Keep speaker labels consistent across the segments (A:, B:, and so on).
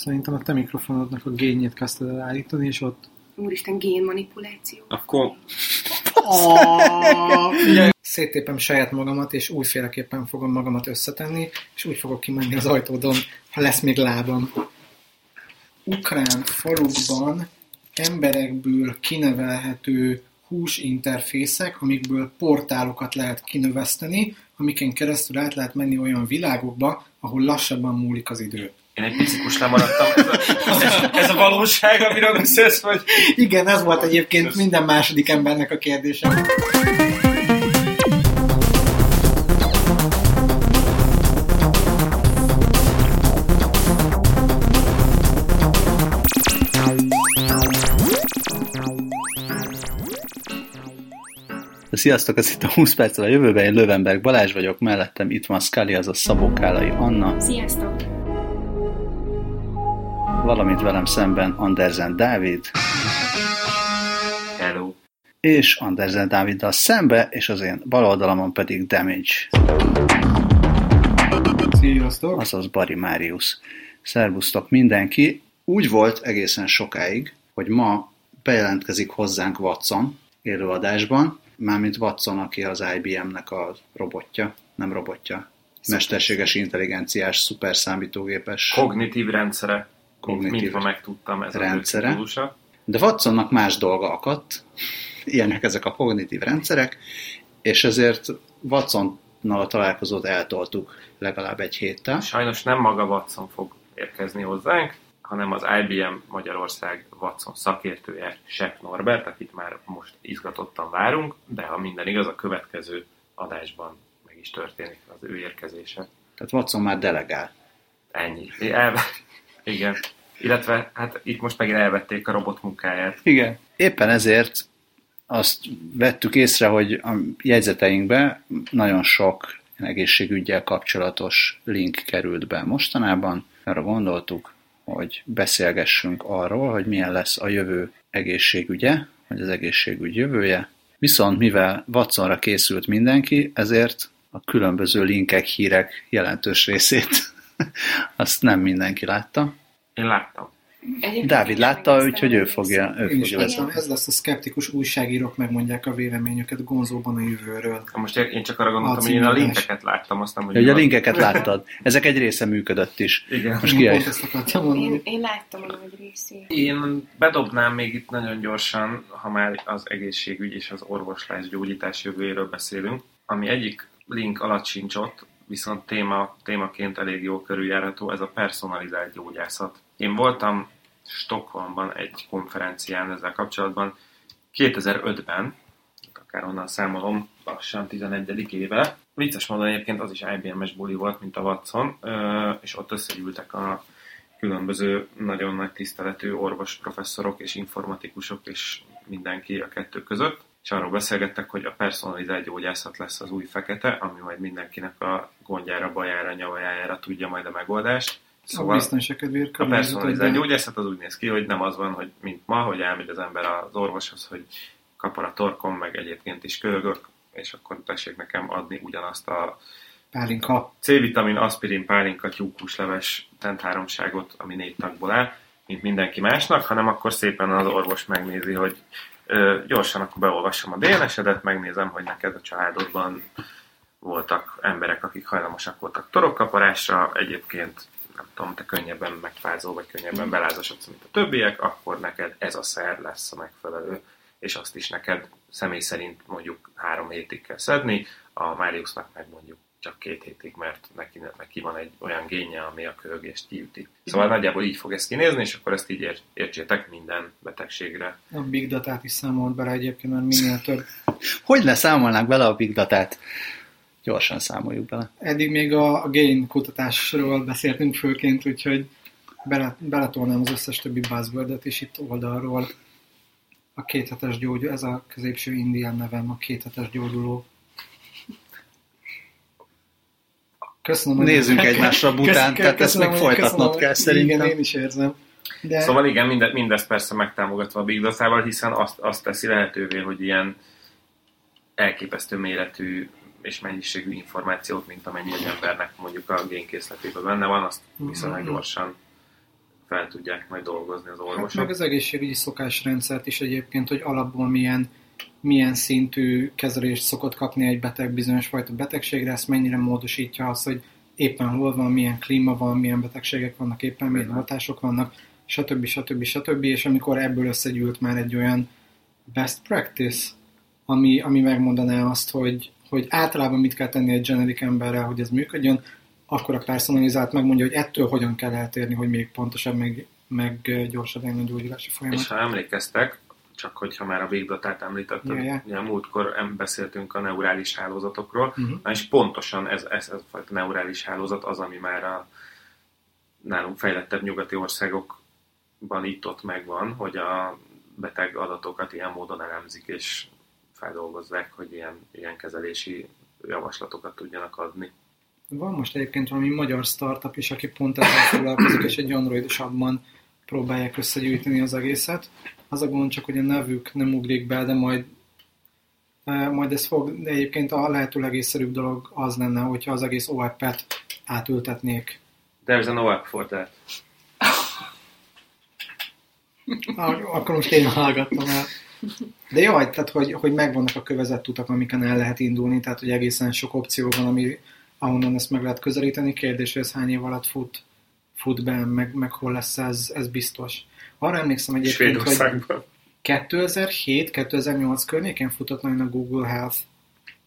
A: Szerintem a te mikrofonodnak a gényét kezdted el állítani, és ott...
B: Úristen, génmanipuláció.
C: Akkor
A: Széttépem saját magamat, és újféleképpen fogom magamat összetenni, és úgy fogok kimenni az ajtódon, ha lesz még lábam. Ukrán falukban emberekből kinevelhető húsinterfészek, amikből portálokat lehet kinöveszteni, amiken keresztül át lehet menni olyan világokba, ahol lassabban múlik az idő.
C: Én egy picikus lemaradtam. Ez a, ez, ez a valóság, amiről beszélsz, vagy?
A: Igen, ez volt egyébként minden második embernek a kérdése.
D: Sziasztok, ez itt a 20 perccel a jövőben, én Lövenberg Balázs vagyok, mellettem itt van Scully, azaz Szabó Kálai Anna,
B: Sziasztok!
D: Valamint velem szemben Andersen Dávid,
C: Hello.
D: és Andersen Dáviddal szembe, és az én bal oldalamon pedig Damage,
A: Sziasztok!
D: azaz Bari Máriusz. Szervusztok mindenki! Úgy volt egészen sokáig, hogy ma bejelentkezik hozzánk Watson élőadásban, mármint Watson, aki az IBM-nek a robotja, nem robotja, mesterséges intelligenciás szuperszámítógépes.
C: Kognitív rendszere.
D: Kognitív
C: Kognitív mint ma megtudtam ez
D: rendszere.
C: a.
D: De Watsonnak más dolga akadt, ilyenek ezek a kognitív rendszerek, és ezért Watsonnal a találkozót eltoltuk legalább egy héttel.
C: Sajnos nem maga Watson fog érkezni hozzánk, hanem az IBM Magyarország Watson szakértője, Sepp Norbert, akit már most izgatottan várunk, de ha minden igaz, a következő adásban meg is történik az ő érkezése.
D: Tehát Watson már delegál.
C: Ennyi. El... Igen. Illetve hát itt most megint elvették a robot munkáját.
D: Igen. Éppen ezért azt vettük észre, hogy a jegyzeteinkbe nagyon sok egészségügyel kapcsolatos link került be mostanában. Arra gondoltuk, hogy beszélgessünk arról, hogy milyen lesz a jövő egészségügye, vagy az egészségügy jövője. Viszont mivel Watsonra készült mindenki, ezért a különböző linkek, hírek jelentős részét azt nem mindenki látta.
C: Én láttam.
B: Egyébként
D: Dávid
B: én
D: látta, úgyhogy ő fogja, ő
A: Én
D: fogja vezetni.
A: ez lesz a szkeptikus újságírók megmondják a véleményüket Gonzóban a jövőről.
C: Most én csak arra gondoltam, hogy én a linkeket láttam, azt nem, hogy
D: Ja, Hogy a linkeket láttad. Ezek egy része működött is.
C: Igen.
D: Most
A: Én
D: ki
A: mondani.
B: Én, én láttam a nagy részét.
C: Én bedobnám még itt nagyon gyorsan, ha már az egészségügy és az orvoslás gyógyítás jövőjéről beszélünk, ami egyik link alatt sincs ott, viszont téma, témaként elég jó körüljárható, ez a personalizált gyógyászat. Én voltam Stockholmban egy konferencián ezzel kapcsolatban 2005-ben, akár onnan számolom, lassan 11. éve. Vicces módon egyébként az is IBM-es buli volt, mint a Watson, és ott összegyűltek a különböző nagyon nagy tiszteletű orvos professzorok és informatikusok és mindenki a kettő között, és arról beszélgettek, hogy a personalizált gyógyászat lesz az új fekete, ami majd mindenkinek a gondjára, bajára, nyavajára tudja majd a megoldást.
A: Szóval a
C: a personalizált gyógyászat az úgy néz ki, hogy nem az van, hogy mint ma, hogy elmegy az ember az orvoshoz, hogy kapar a torkom, meg egyébként is kölgök, és akkor tessék nekem adni ugyanazt a
A: pálinka.
C: C-vitamin, aspirin, pálinka, tyúkhúsleves tentháromságot, ami négy tagból áll, mint mindenki másnak, hanem akkor szépen az orvos megnézi, hogy gyorsan akkor beolvasom a DNS-edet, megnézem, hogy neked a családodban voltak emberek, akik hajlamosak voltak torokkaparásra, egyébként nem tudom, te könnyebben megfázol, vagy könnyebben belázasodsz, mint a többiek, akkor neked ez a szer lesz a megfelelő, és azt is neked személy szerint mondjuk három hétig kell szedni, a Máriusznak meg mondjuk csak két hétig, mert neki, neki van egy olyan génje, ami a köhögést kiüti. Szóval nagyjából így fog ez kinézni, és akkor ezt így ér, értsétek minden betegségre.
A: A big datát is számolt bele egyébként, mert minél több.
D: Hogy ne számolnánk bele a big datát? Gyorsan számoljuk bele.
A: Eddig még a, a gain kutatásról beszéltünk főként, úgyhogy bele, beletolnám az összes többi buzzword is itt oldalról. A kéthetes gyógyuló, ez a középső indián nevem, a kéthetes gyógyuló. Köszönöm, hogy-
D: Nézzünk egymásra bután,
A: Köszönöm,
D: tehát ezt még folytatnod kell szerintem.
A: Igen, én is érzem. De
C: Szóval igen, minde, mindezt persze megtámogatva a Big Data-val, hiszen azt, azt teszi lehetővé, hogy ilyen elképesztő méretű és mennyiségű információt, mint amennyi egy embernek mondjuk a génkészletében benne van, azt viszonylag gyorsan fel tudják majd dolgozni az
A: Hát
C: orvosok.
A: meg az egészségügyi szokásrendszert is egyébként, hogy alapból milyen, milyen szintű kezelést szokott kapni egy beteg bizonyos fajta betegségre, ezt mennyire módosítja az, hogy éppen hol van, milyen klíma van, milyen betegségek vannak éppen, milyen hatások vannak, stb. stb. stb. És amikor ebből összegyűlt már egy olyan best practice, ami, ami megmondaná azt, hogy, hogy általában mit kell tenni egy genetik emberrel, hogy ez működjön, akkor a personalizált megmondja, hogy ettől hogyan kell eltérni, hogy még pontosabb, meg, meg gyorsabb legyen a gyógyulási folyamat.
C: És ha emlékeztek, csak hogyha már a Big Data-t említetted,
A: ja.
C: ugye múltkor beszéltünk a neurális hálózatokról. Na és pontosan ez, ez, ez a fajta neurális hálózat az, ami már a nálunk fejlettebb nyugati országokban itt-ott megvan, hogy a beteg adatokat ilyen módon elemzik és feldolgozzák, hogy ilyen, ilyen kezelési javaslatokat tudjanak adni.
A: Van most egyébként valami magyar startup is, aki pont ezzel foglalkozik, és egy androidos abban próbálják összegyűjteni az egészet. Az a gond csak, hogy a nevük nem ugrik be, de majd eh, majd ez fog, de egyébként a lehető legészszerűbb dolog az lenne, hogyha az egész OAP-et átültetnék.
C: There's an OAP for that.
A: Ah, Akkor most én hallgattam el. De jó, tehát hogy, hogy megvannak a kövezett utak, amiken el lehet indulni, tehát hogy egészen sok opció van, ami, ahonnan ezt meg lehet közelíteni. Kérdés, hogy ez hány év alatt fut, fut be, meg, meg hol lesz ez, ez biztos. Arra emlékszem egyébként, hogy
C: Svédországban.
A: 2007-2008 környékén futott nagyon a Google Health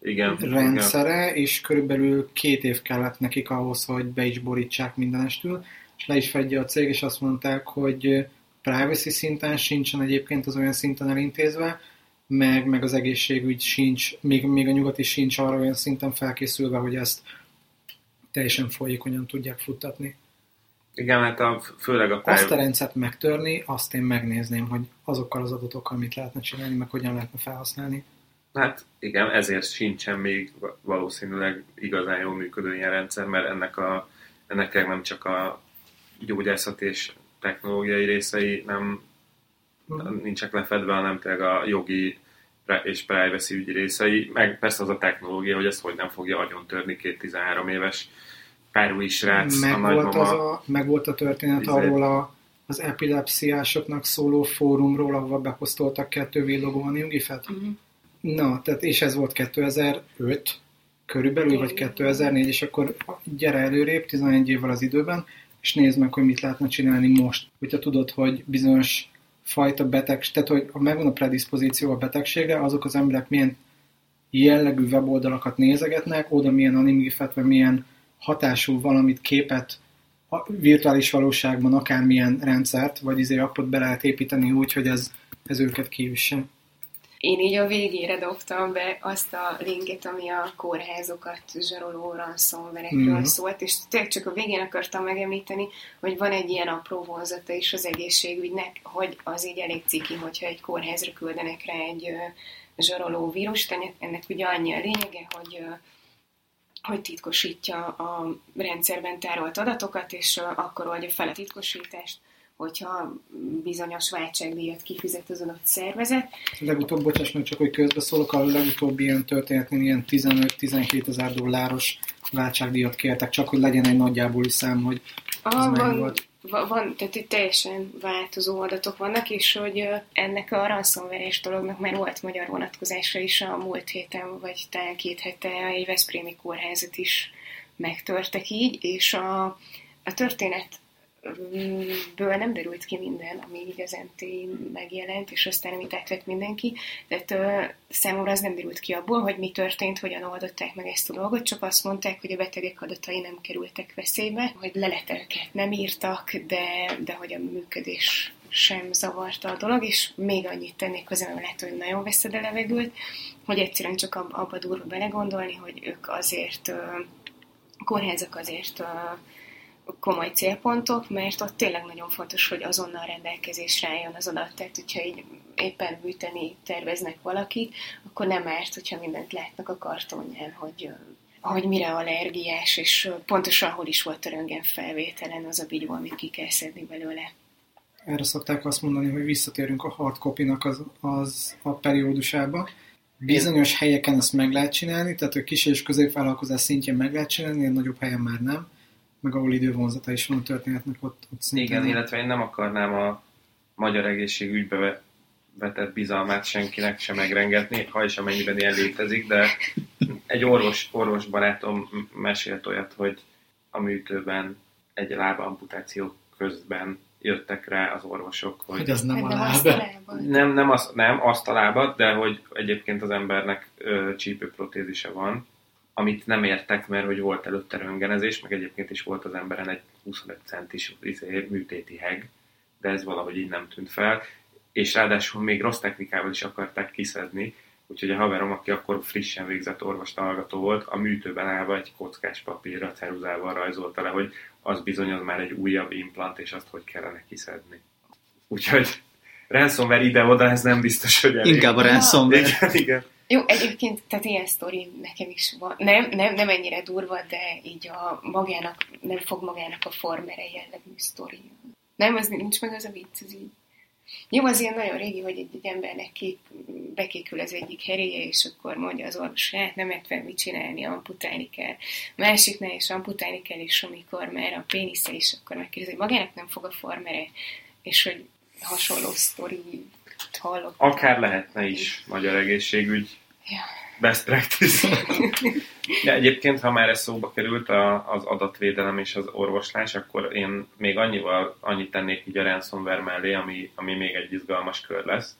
C: Igen. igen.
A: rendszere, és körülbelül két év kellett nekik ahhoz, hogy be is borítsák mindenestül, és le is fedje a cég, és azt mondták, hogy privacy szinten sincsen egyébként az olyan szinten elintézve, meg, meg az egészségügy sincs, még, még a nyugati sincs arra olyan szinten felkészülve, hogy ezt teljesen folyékonyan tudják futtatni.
C: Igen, hát a, főleg a
A: Azt a rendszert megtörni, azt én megnézném, hogy azokkal az adatokkal mit lehetne csinálni, meg hogyan lehetne felhasználni.
C: Hát igen, ezért sincsen még valószínűleg igazán jól működő ilyen rendszer, mert ennek, a, ennek nem csak a gyógyászat és technológiai részei nem nincsenek lefedve, hanem tényleg a jogi és privacy ügyi részei, meg persze az a technológia, hogy ezt hogy nem fogja agyon törni két 13 éves párúi srác, a
A: meg, volt
C: nagymama.
A: az a, meg volt a történet
C: Izé.
A: arról a, az epilepsziásoknak szóló fórumról, ahova beposztoltak kettő villogóan Jungifet.
B: Mhm.
A: Na, tehát és ez volt 2005 körülbelül, vagy 2004, és akkor gyere előrébb, 11 évvel az időben, és nézd meg, hogy mit lehetne csinálni most. Hogyha tudod, hogy bizonyos fajta beteg, tehát hogy ha megvan a predispozíció a betegségre, azok az emberek milyen jellegű weboldalakat nézegetnek, oda milyen animgifet, vagy milyen hatású valamit, képet, a virtuális valóságban akármilyen rendszert, vagy izé appot be lehet építeni úgy, hogy ez, ez őket kiüsse.
B: Én így a végére dobtam be azt a linket, ami a kórházokat zsaroló ransomware-ekről
A: Mhm.
B: mm-hmm. szólt, és tényleg csak a végén akartam megemlíteni, hogy van egy ilyen apró vonzata is az egészségügynek, hogy az így elég ciki, hogyha egy kórházra küldenek rá egy zsaroló vírust, ennek, ugye annyi a lényege, hogy hogy titkosítja a rendszerben tárolt adatokat, és akkor oldja fel a titkosítást, hogyha bizonyos váltságdíjat kifizet az adott szervezet,
A: Legutóbb, bocsáss meg csak, hogy közbeszólok, a legutóbbi ilyen történetnél ilyen 15-17 ezer dolláros váltságdíjat kértek, csak hogy legyen egy nagyjából szám, hogy Ez
B: Ah,
A: mennyi volt?
B: Va- van, tehát itt teljesen változó adatok vannak, és hogy ennek a ransomware dolognak már volt magyar vonatkozása is a múlt héten, vagy talán két hete egy Veszprémi kórházat is megtörtek így, és a, a történet ből nem derült ki minden, ami MT megjelent, és aztán amit átvett mindenki. Tehát ö, számomra az nem derült ki abból, hogy mi történt, hogyan oldották meg ezt a dolgot, csak azt mondták, hogy a betegek adatai nem kerültek veszélybe, hogy leletelket nem írtak, de, de hogy a működés sem zavarta a dolog, és még annyit tennék hozzá, mert lehet, hogy nagyon veszed a levegőt, hogy egyszerűen csak ab- abba durva belegondolni, hogy ők azért, ö, kórházak azért ö, komoly célpontok, mert ott tényleg nagyon fontos, hogy azonnal rendelkezésre álljon az adat. Tehát, hogyha így éppen műteni terveznek valakit, akkor nem árt, hogyha mindent látnak a kartonján, hogy, hogy mire allergiás, és pontosan hol is volt a röntgen felvételen az a bigyó, amit ki kell szedni belőle.
A: erre szokták azt mondani, hogy visszatérünk a hard copy-nak az, az a periódusába. Bizonyos helyeken ezt meg lehet csinálni, tehát a kis és középvállalkozás szintjén meg lehet csinálni, a nagyobb helyen már nem. Meg ahol idővonzata is van a történetnek, ott, ott szintén.
C: Igen, illetve én nem akarnám a magyar egészségügybe ve- vetett bizalmát senkinek sem megrengetni, ha és amennyiben ilyen létezik, de egy orvos, orvos barátom mesélt olyat, hogy a műtőben egy lábamputáció közben jöttek rá az orvosok, hogy,
A: Hogy az nem a
B: Nem a lábad.
C: nem, nem, az, nem azt a lábat, de hogy egyébként az embernek ö, csípőprotézise van, amit nem értek, mert hogy volt előtte röntgenezés, meg egyébként is volt az emberen egy 25 centis izé, műtéti heg, de ez valahogy így nem tűnt fel, és ráadásul még rossz technikával is akarták kiszedni, úgyhogy a haverom, aki akkor frissen végzett orvos hallgató volt, a műtőben állva egy kockás papírra, ceruzával rajzolta le, hogy az bizony az már egy újabb implant, és azt hogy kellene kiszedni. Úgyhogy ransomware ide-oda, ez nem biztos, hogy elég.
D: Inkább a ransomware.
C: Igen, igen.
B: Jó, egyébként, tehát ilyen sztori nekem is van. Nem, nem, nem ennyire durva, de így a magának, nem fog magának a formere jellegű sztori. Nem, az nincs meg az a vicc, az így. Jó, az ilyen nagyon régi, hogy egy, egy embernek kép, bekékül az egyik heréje, és akkor mondja az orvos, hát nem ért fel mit csinálni, amputálni kell. Másiknál is amputálni kell, és amikor már a pénisze is, akkor megkérdezi, hogy magának nem fog a formere, és hogy hasonló sztori hallok.
C: Akár lehetne is magyar egészségügy
B: Ja.
C: best practice. De egyébként, ha már ez szóba került a, az adatvédelem és az orvoslás, akkor én még annyival annyit tennék így a ransomware mellé, ami, ami még egy izgalmas kör lesz,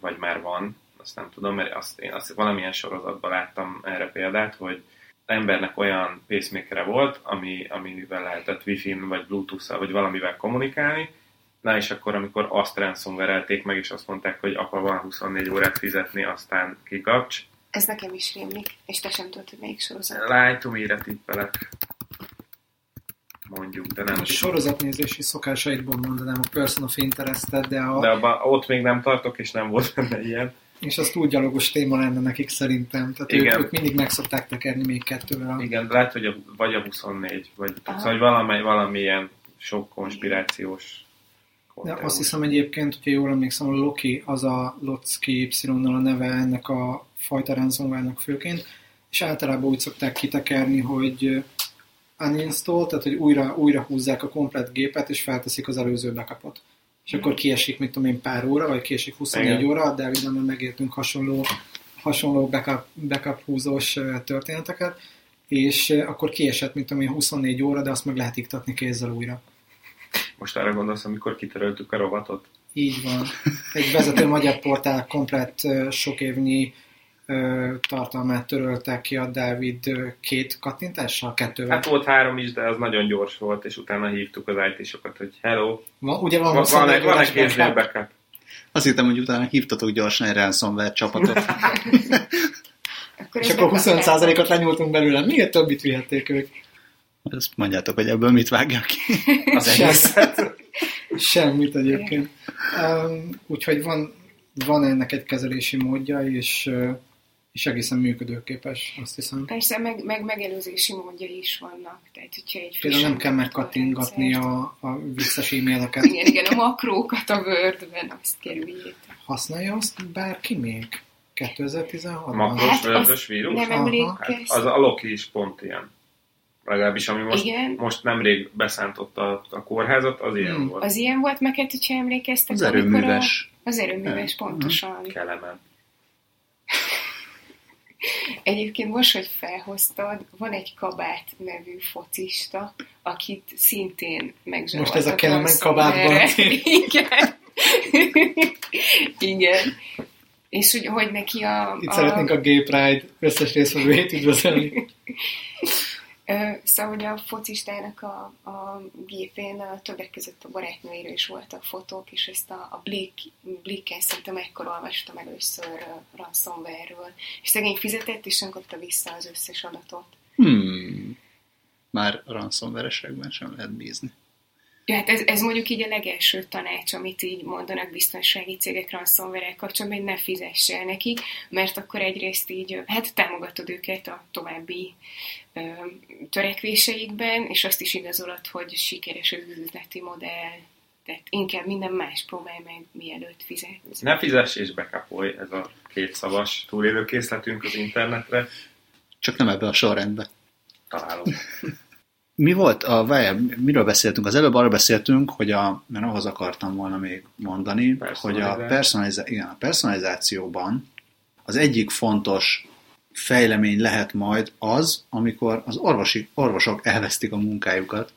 C: vagy már van, azt nem tudom, mert azt, én azt valamilyen sorozatban láttam erre példát, hogy embernek olyan pacemaker volt, ami, amivel lehetett Wi-Fi-n, vagy Bluetooth-szal, vagy valamivel kommunikálni, Na és akkor, amikor azt ransomware meg, és azt mondták, hogy apa van 24 órát fizetni, aztán kikapcs.
B: Ez nekem is rémlik, és te sem tudod, hogy melyik sorozat.
C: Lie to me-re tippelek. Mondjuk, de nem
A: A sorozatnézési szokásaidból mondanám a Person of interest de a,
C: De abba, ott még nem tartok, és nem volt benne ilyen.
A: és az túl gyalogos téma lenne nekik szerintem. Tehát
C: Igen.
A: ők, ők mindig meg szokták tekerni még kettővel.
C: Igen, de lehet, hogy a, vagy a 24, vagy
B: Aha.
C: szóval, hogy valami, valamilyen sok konspirációs Konteó.
A: azt hiszem egyébként, hogyha jól emlékszem, a Loki az a Locki y a neve ennek a fajta ransomware főként, és általában úgy szokták kitekerni, hogy uninstall, tehát hogy újra, újra húzzák a komplet gépet, és felteszik az előző backupot. És akkor kiesik, mit tudom én, pár óra, vagy kiesik 24
C: Igen.
A: óra, de ugye már megértünk hasonló, hasonló backup, backup húzós történeteket, és akkor kiesett, mit tudom én, 24 óra, de azt meg lehet iktatni kézzel újra.
C: Most arra gondolsz, amikor kitöröltük a rovatot?
A: Így van. Egy vezető magyar portál komplett sok évnyi tartalmát töröltek ki a Dávid két kattintással, kettővel.
C: Hát volt három is, de az nagyon gyors volt, és utána hívtuk az IT-sokat, hogy hello,
A: van, ugye van,
C: van, van,
A: 24
C: egy, van egy kéznél
A: backup?
D: Azt hittem, hogy utána hívtatok gyorsan egy ransomware csapatot.
B: Akkor
A: És akkor
B: nem
A: 25%-ot lenyúltunk belőle. Miért többit vihették ők?
D: Ezt mondjátok, hogy ebből mit vágjak ki.
C: Az egészet.
A: Semmit egyébként. Um, úgyhogy van, van ennek egy kezelési módja, és, ö, és egészen működőképes, azt hiszem.
B: Persze, meg, meg megelőzési módjai is vannak. Tehát, hogyha egy
A: Például nem kell megkattingatni a, a vicces e-maileket.
B: Igen, igen, a makrókat a Word-ben azt kerüljétek.
A: Használja azt bárki még? 2016-ban?
C: Makros
B: Hát
C: vörös vírus?
B: Nem emlékezz?
C: Hát az a Loki is pont ilyen. Legalábbis ami most,
B: Igen.
C: most nemrég beszántotta a, a kórházat, az ilyen
A: Hmm.
C: volt.
B: Az ilyen volt meg, hát, hogyha emlékeztek,
D: Az erőműves.
B: A, az erőműves, pontosan.
C: Kelemen.
B: Egyébként most, hogy felhoztad, van egy kabát nevű focista, akit szintén megzsavartak.
A: Most ez a Kelemen kabátban.
B: Igen. Igen. És hogy, hogy neki a...
A: Itt
B: a
A: szeretnénk a Gay Pride összes részvevőjét üdvözölni.
B: Szóval, hogy a focistának a, a gépén többek között a barátnőiről is voltak fotók, és ezt a, a Blick, Blicken szerintem ekkor olvastam először ransomware-ről. És szegény fizetett, és nem kapta vissza az összes adatot.
D: Hmm. Már ransomware-esekben sem lehet bízni.
B: Ja, hát ez, ez mondjuk így a legelső tanács, amit így mondanak biztonsági cégek ransomware kapcsolatban, hogy ne fizessél nekik, mert akkor egyrészt így, hát támogatod őket a további ö, törekvéseikben, és azt is igazolod, hogy sikeres az üzleti modell, tehát inkább minden más próbálj meg, mielőtt fizetsz.
C: Ne fizess és bekapolj, ez a két szavas túlélő készletünk az internetre.
D: Csak nem ebbe a sorrendbe.
C: Találom.
D: Mi volt, a, várjál, miről beszéltünk? Az előbb arról beszéltünk, hogy a, mert ahhoz akartam volna még mondani, hogy a, personalizá- igen, a personalizációban az egyik fontos fejlemény lehet majd az, amikor az orvosi, orvosok elvesztik a munkájukat.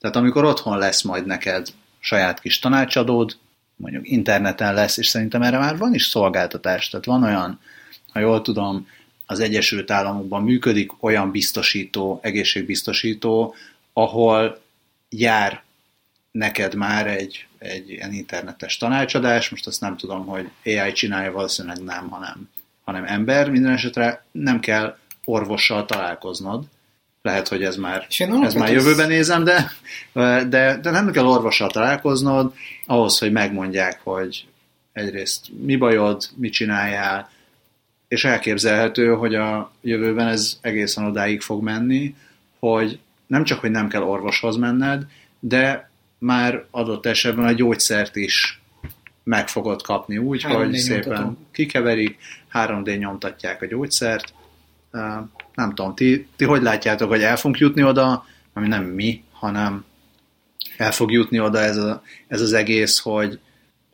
D: Tehát amikor otthon lesz majd neked saját kis tanácsadód, mondjuk interneten lesz, és szerintem erre már van is szolgáltatás. Tehát van olyan, ha jól tudom, az Egyesült Államokban működik olyan biztosító, egészségbiztosító, ahol jár neked már egy, egy ilyen internetes tanácsadás, most azt nem tudom, hogy AI csinálja, valószínűleg nem, hanem, hanem ember, minden esetre nem kell orvossal találkoznod, lehet, hogy ez már, ez már jövőben nézem, de, de, de nem kell orvossal találkoznod, ahhoz, hogy megmondják, hogy egyrészt mi bajod, mit csináljál, és elképzelhető, hogy a jövőben ez egészen odáig fog menni, hogy nem csak, hogy nem kell orvoshoz menned, de már adott esetben a gyógyszert is meg fogod kapni úgy, 3D hogy szépen nyomtatom. kikeverik, 3D nyomtatják a gyógyszert. Nem tudom, ti, ti hogy látjátok, hogy el fogunk jutni oda, ami nem mi, hanem el fog jutni oda ez, a, ez az egész, hogy,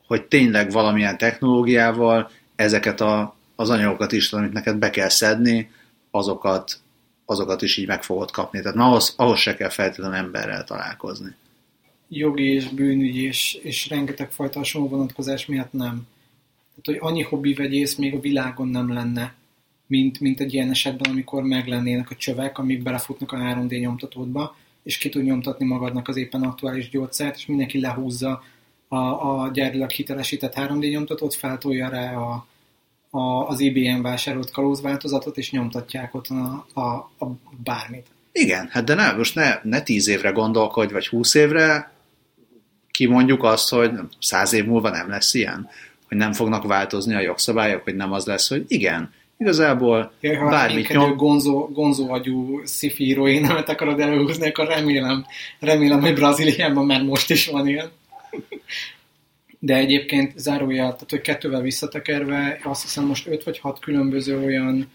D: hogy tényleg valamilyen technológiával ezeket a az anyagokat is, amit neked be kell szedni, azokat, azokat is így meg fogod kapni. Tehát ahhoz, ahhoz se kell feltétlenül emberrel találkozni.
A: Jogi és bűnügy és, és rengeteg fajta hasonló vonatkozás miatt nem. Tehát, hogy annyi hobbi vegyész még a világon nem lenne, mint, mint egy ilyen esetben, amikor meglennének a csövek, amik belefutnak a 3D nyomtatódba, és ki tud nyomtatni magadnak az éppen aktuális gyógyszert, és mindenki lehúzza a, a gyárilag hitelesített 3D nyomtatót, feltolja rá a, a, az IBM vásárolt kalózváltozatot, és nyomtatják ott a, a, a bármit.
D: Igen, hát de ne, most ne, ne tíz évre gondolkodj, vagy húsz évre, kimondjuk azt, hogy száz év múlva nem lesz ilyen, hogy nem fognak változni a jogszabályok, hogy nem az lesz, hogy igen, igazából
A: ja, ha bármit nyom... gonzó, gonzó agyú sci-fi nem akarod előhúzni, akkor remélem, remélem, hogy Brazíliában már most is van ilyen de egyébként zárójel, tehát hogy kettővel visszatekerve, azt hiszem most öt vagy hat különböző olyan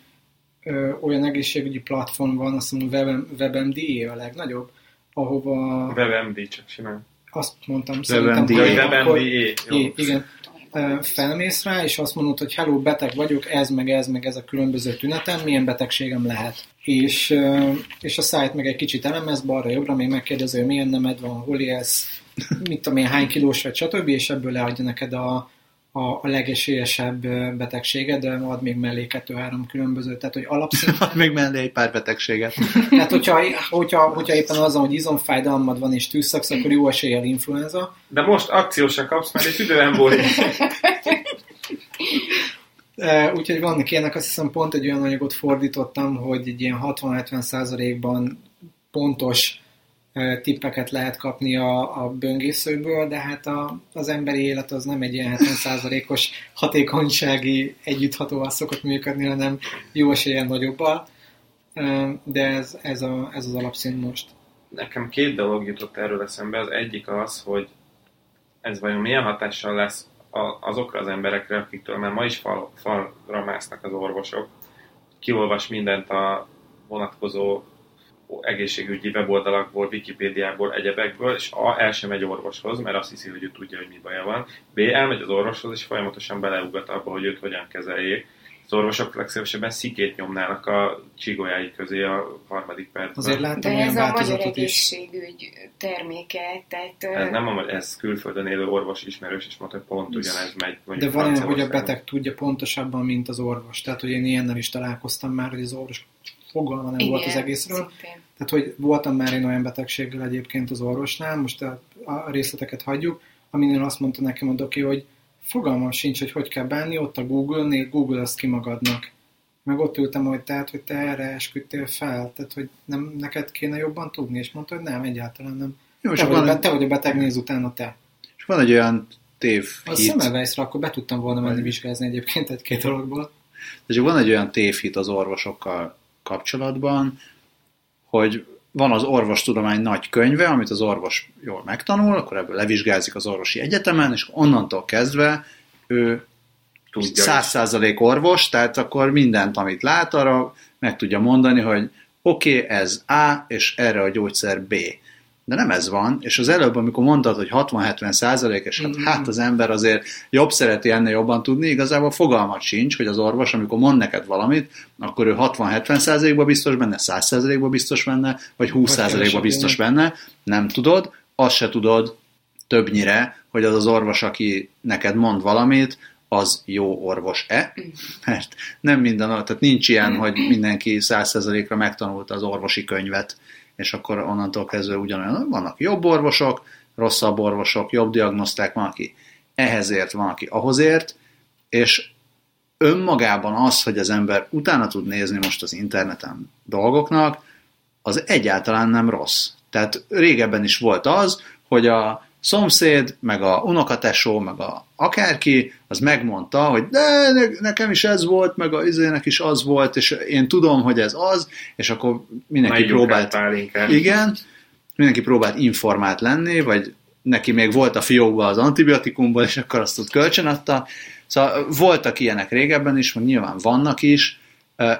A: ö, olyan egészségügyi platform van, azt hiszem Web, WebMD a legnagyobb, ahova...
C: WebMD csak simán.
A: Azt mondtam,
C: WebMD.
A: szerintem, WebMD. igen. Felmész rá, és azt mondod, hogy hello, beteg vagyok, ez meg ez meg ez a különböző tünetem, milyen betegségem lehet. És, és a szájt meg egy kicsit elemez, balra-jobbra, még megkérdezi, hogy milyen nemed van, hol élsz, mit tudom én, hány kilós vagy, stb., és ebből leadja neked a, a, a legesélyesebb betegséget, de ad még mellé kettő-három különböző, tehát hogy alapszinten...
D: még mellé egy pár betegséget.
A: tehát hogyha, hogyha, hogyha éppen azon, hogy izomfájdalmad van és tűzszaksz, akkor jó eséllyel influenza.
C: De most akciósra kapsz már egy tüdőembóli.
A: Úgyhogy vannak ilyenek, azt hiszem pont egy olyan anyagot fordítottam, hogy egy ilyen 60-70 százalékban pontos tippeket lehet kapni a, a böngészőből, de hát a, az emberi élet az nem egy ilyen 70%-os hatékonysági együtthatóval szokott működni, hanem jó esélyen nagyobbal, de ez, ez, a, ez az alapszint most.
C: Nekem két dolog jutott erről eszembe. Az egyik az, hogy ez vajon milyen hatással lesz azokra az emberekre, akiktől már ma is fal, falra másznak az orvosok. Kiolvas mindent a vonatkozó egészségügyi weboldalakból, Wikipédiából, egyebekből, és A. el sem megy orvoshoz, mert azt hiszi, hogy ő tudja, hogy mi baja van. B. elmegy az orvoshoz, és folyamatosan beleugat abba, hogy őt hogyan kezeljék. Az orvosok legszívesebben szikét nyomnának a csigójái közé a harmadik percben.
B: Azért láttam De ez a magyar egészségügy terméke, tehát...
C: Ez nem a, ez külföldön élő orvos ismerős, és mondta, hogy pont ugyanez megy.
A: De van olyan, hogy a beteg tudja pontosabban, mint az orvos. Tehát, hogy én ilyennel is találkoztam már, hogy az orvos fogalma nem Igen, volt az egészről. Szintén. Tehát, hogy voltam már én olyan betegséggel egyébként az orvosnál, most a, a részleteket hagyjuk, amin azt mondta nekem a doki, hogy fogalmam sincs, hogy hogy kell bánni, ott a Google-nél, Google azt ki magadnak. Meg ott ültem, hogy tehát, hogy te erre esküdtél fel, tehát, hogy nem neked kéne jobban tudni, és mondta, hogy nem, egyáltalán nem. Jó, te, vagy, van... te vagy a beteg, néz utána te.
D: És van egy olyan tév
A: A Semmelweisra akkor be tudtam volna menni vizsgázni egyébként egy-két dologból.
D: De csak van egy olyan tévhit az orvosokkal kapcsolatban, hogy van az orvostudomány nagy könyve, amit az orvos jól megtanul, akkor ebből levizsgázik az orvosi egyetemen, és onnantól kezdve ő száz százalék orvos, tehát akkor mindent, amit lát, arra meg tudja mondani, hogy oké, okay, ez A, és erre a gyógyszer B. De nem ez van, és az előbb, amikor mondtad, hogy 60-70 százalék, és hát, mm. hát az ember azért jobb szereti ennél jobban tudni, igazából fogalmat sincs, hogy az orvos, amikor mond neked valamit, akkor ő 60-70 százalékban biztos benne, 100 százalékban biztos benne, vagy 20 százalékban biztos benne, nem tudod, azt se tudod többnyire, hogy az az orvos, aki neked mond valamit, az jó orvos-e, mert nem minden, tehát nincs ilyen, hogy mindenki 100%-ra megtanulta az orvosi könyvet, és akkor onnantól kezdve ugyanolyan, vannak jobb orvosok, rosszabb orvosok, jobb diagnoszták, van, aki ehhez ért, van, aki ahhoz ért, és önmagában az, hogy az ember utána tud nézni most az interneten dolgoknak, az egyáltalán nem rossz. Tehát régebben is volt az, hogy a szomszéd, meg a unokatesó, meg a akárki, az megmondta, hogy de nekem is ez volt, meg a izének is az volt, és én tudom, hogy ez az, és akkor mindenki
C: Megyünk
D: próbált... Igen, mindenki próbált informált lenni, vagy neki még volt a fiókban az antibiotikumból, és akkor azt ott kölcsönadta. Szóval voltak ilyenek régebben is, meg nyilván vannak is,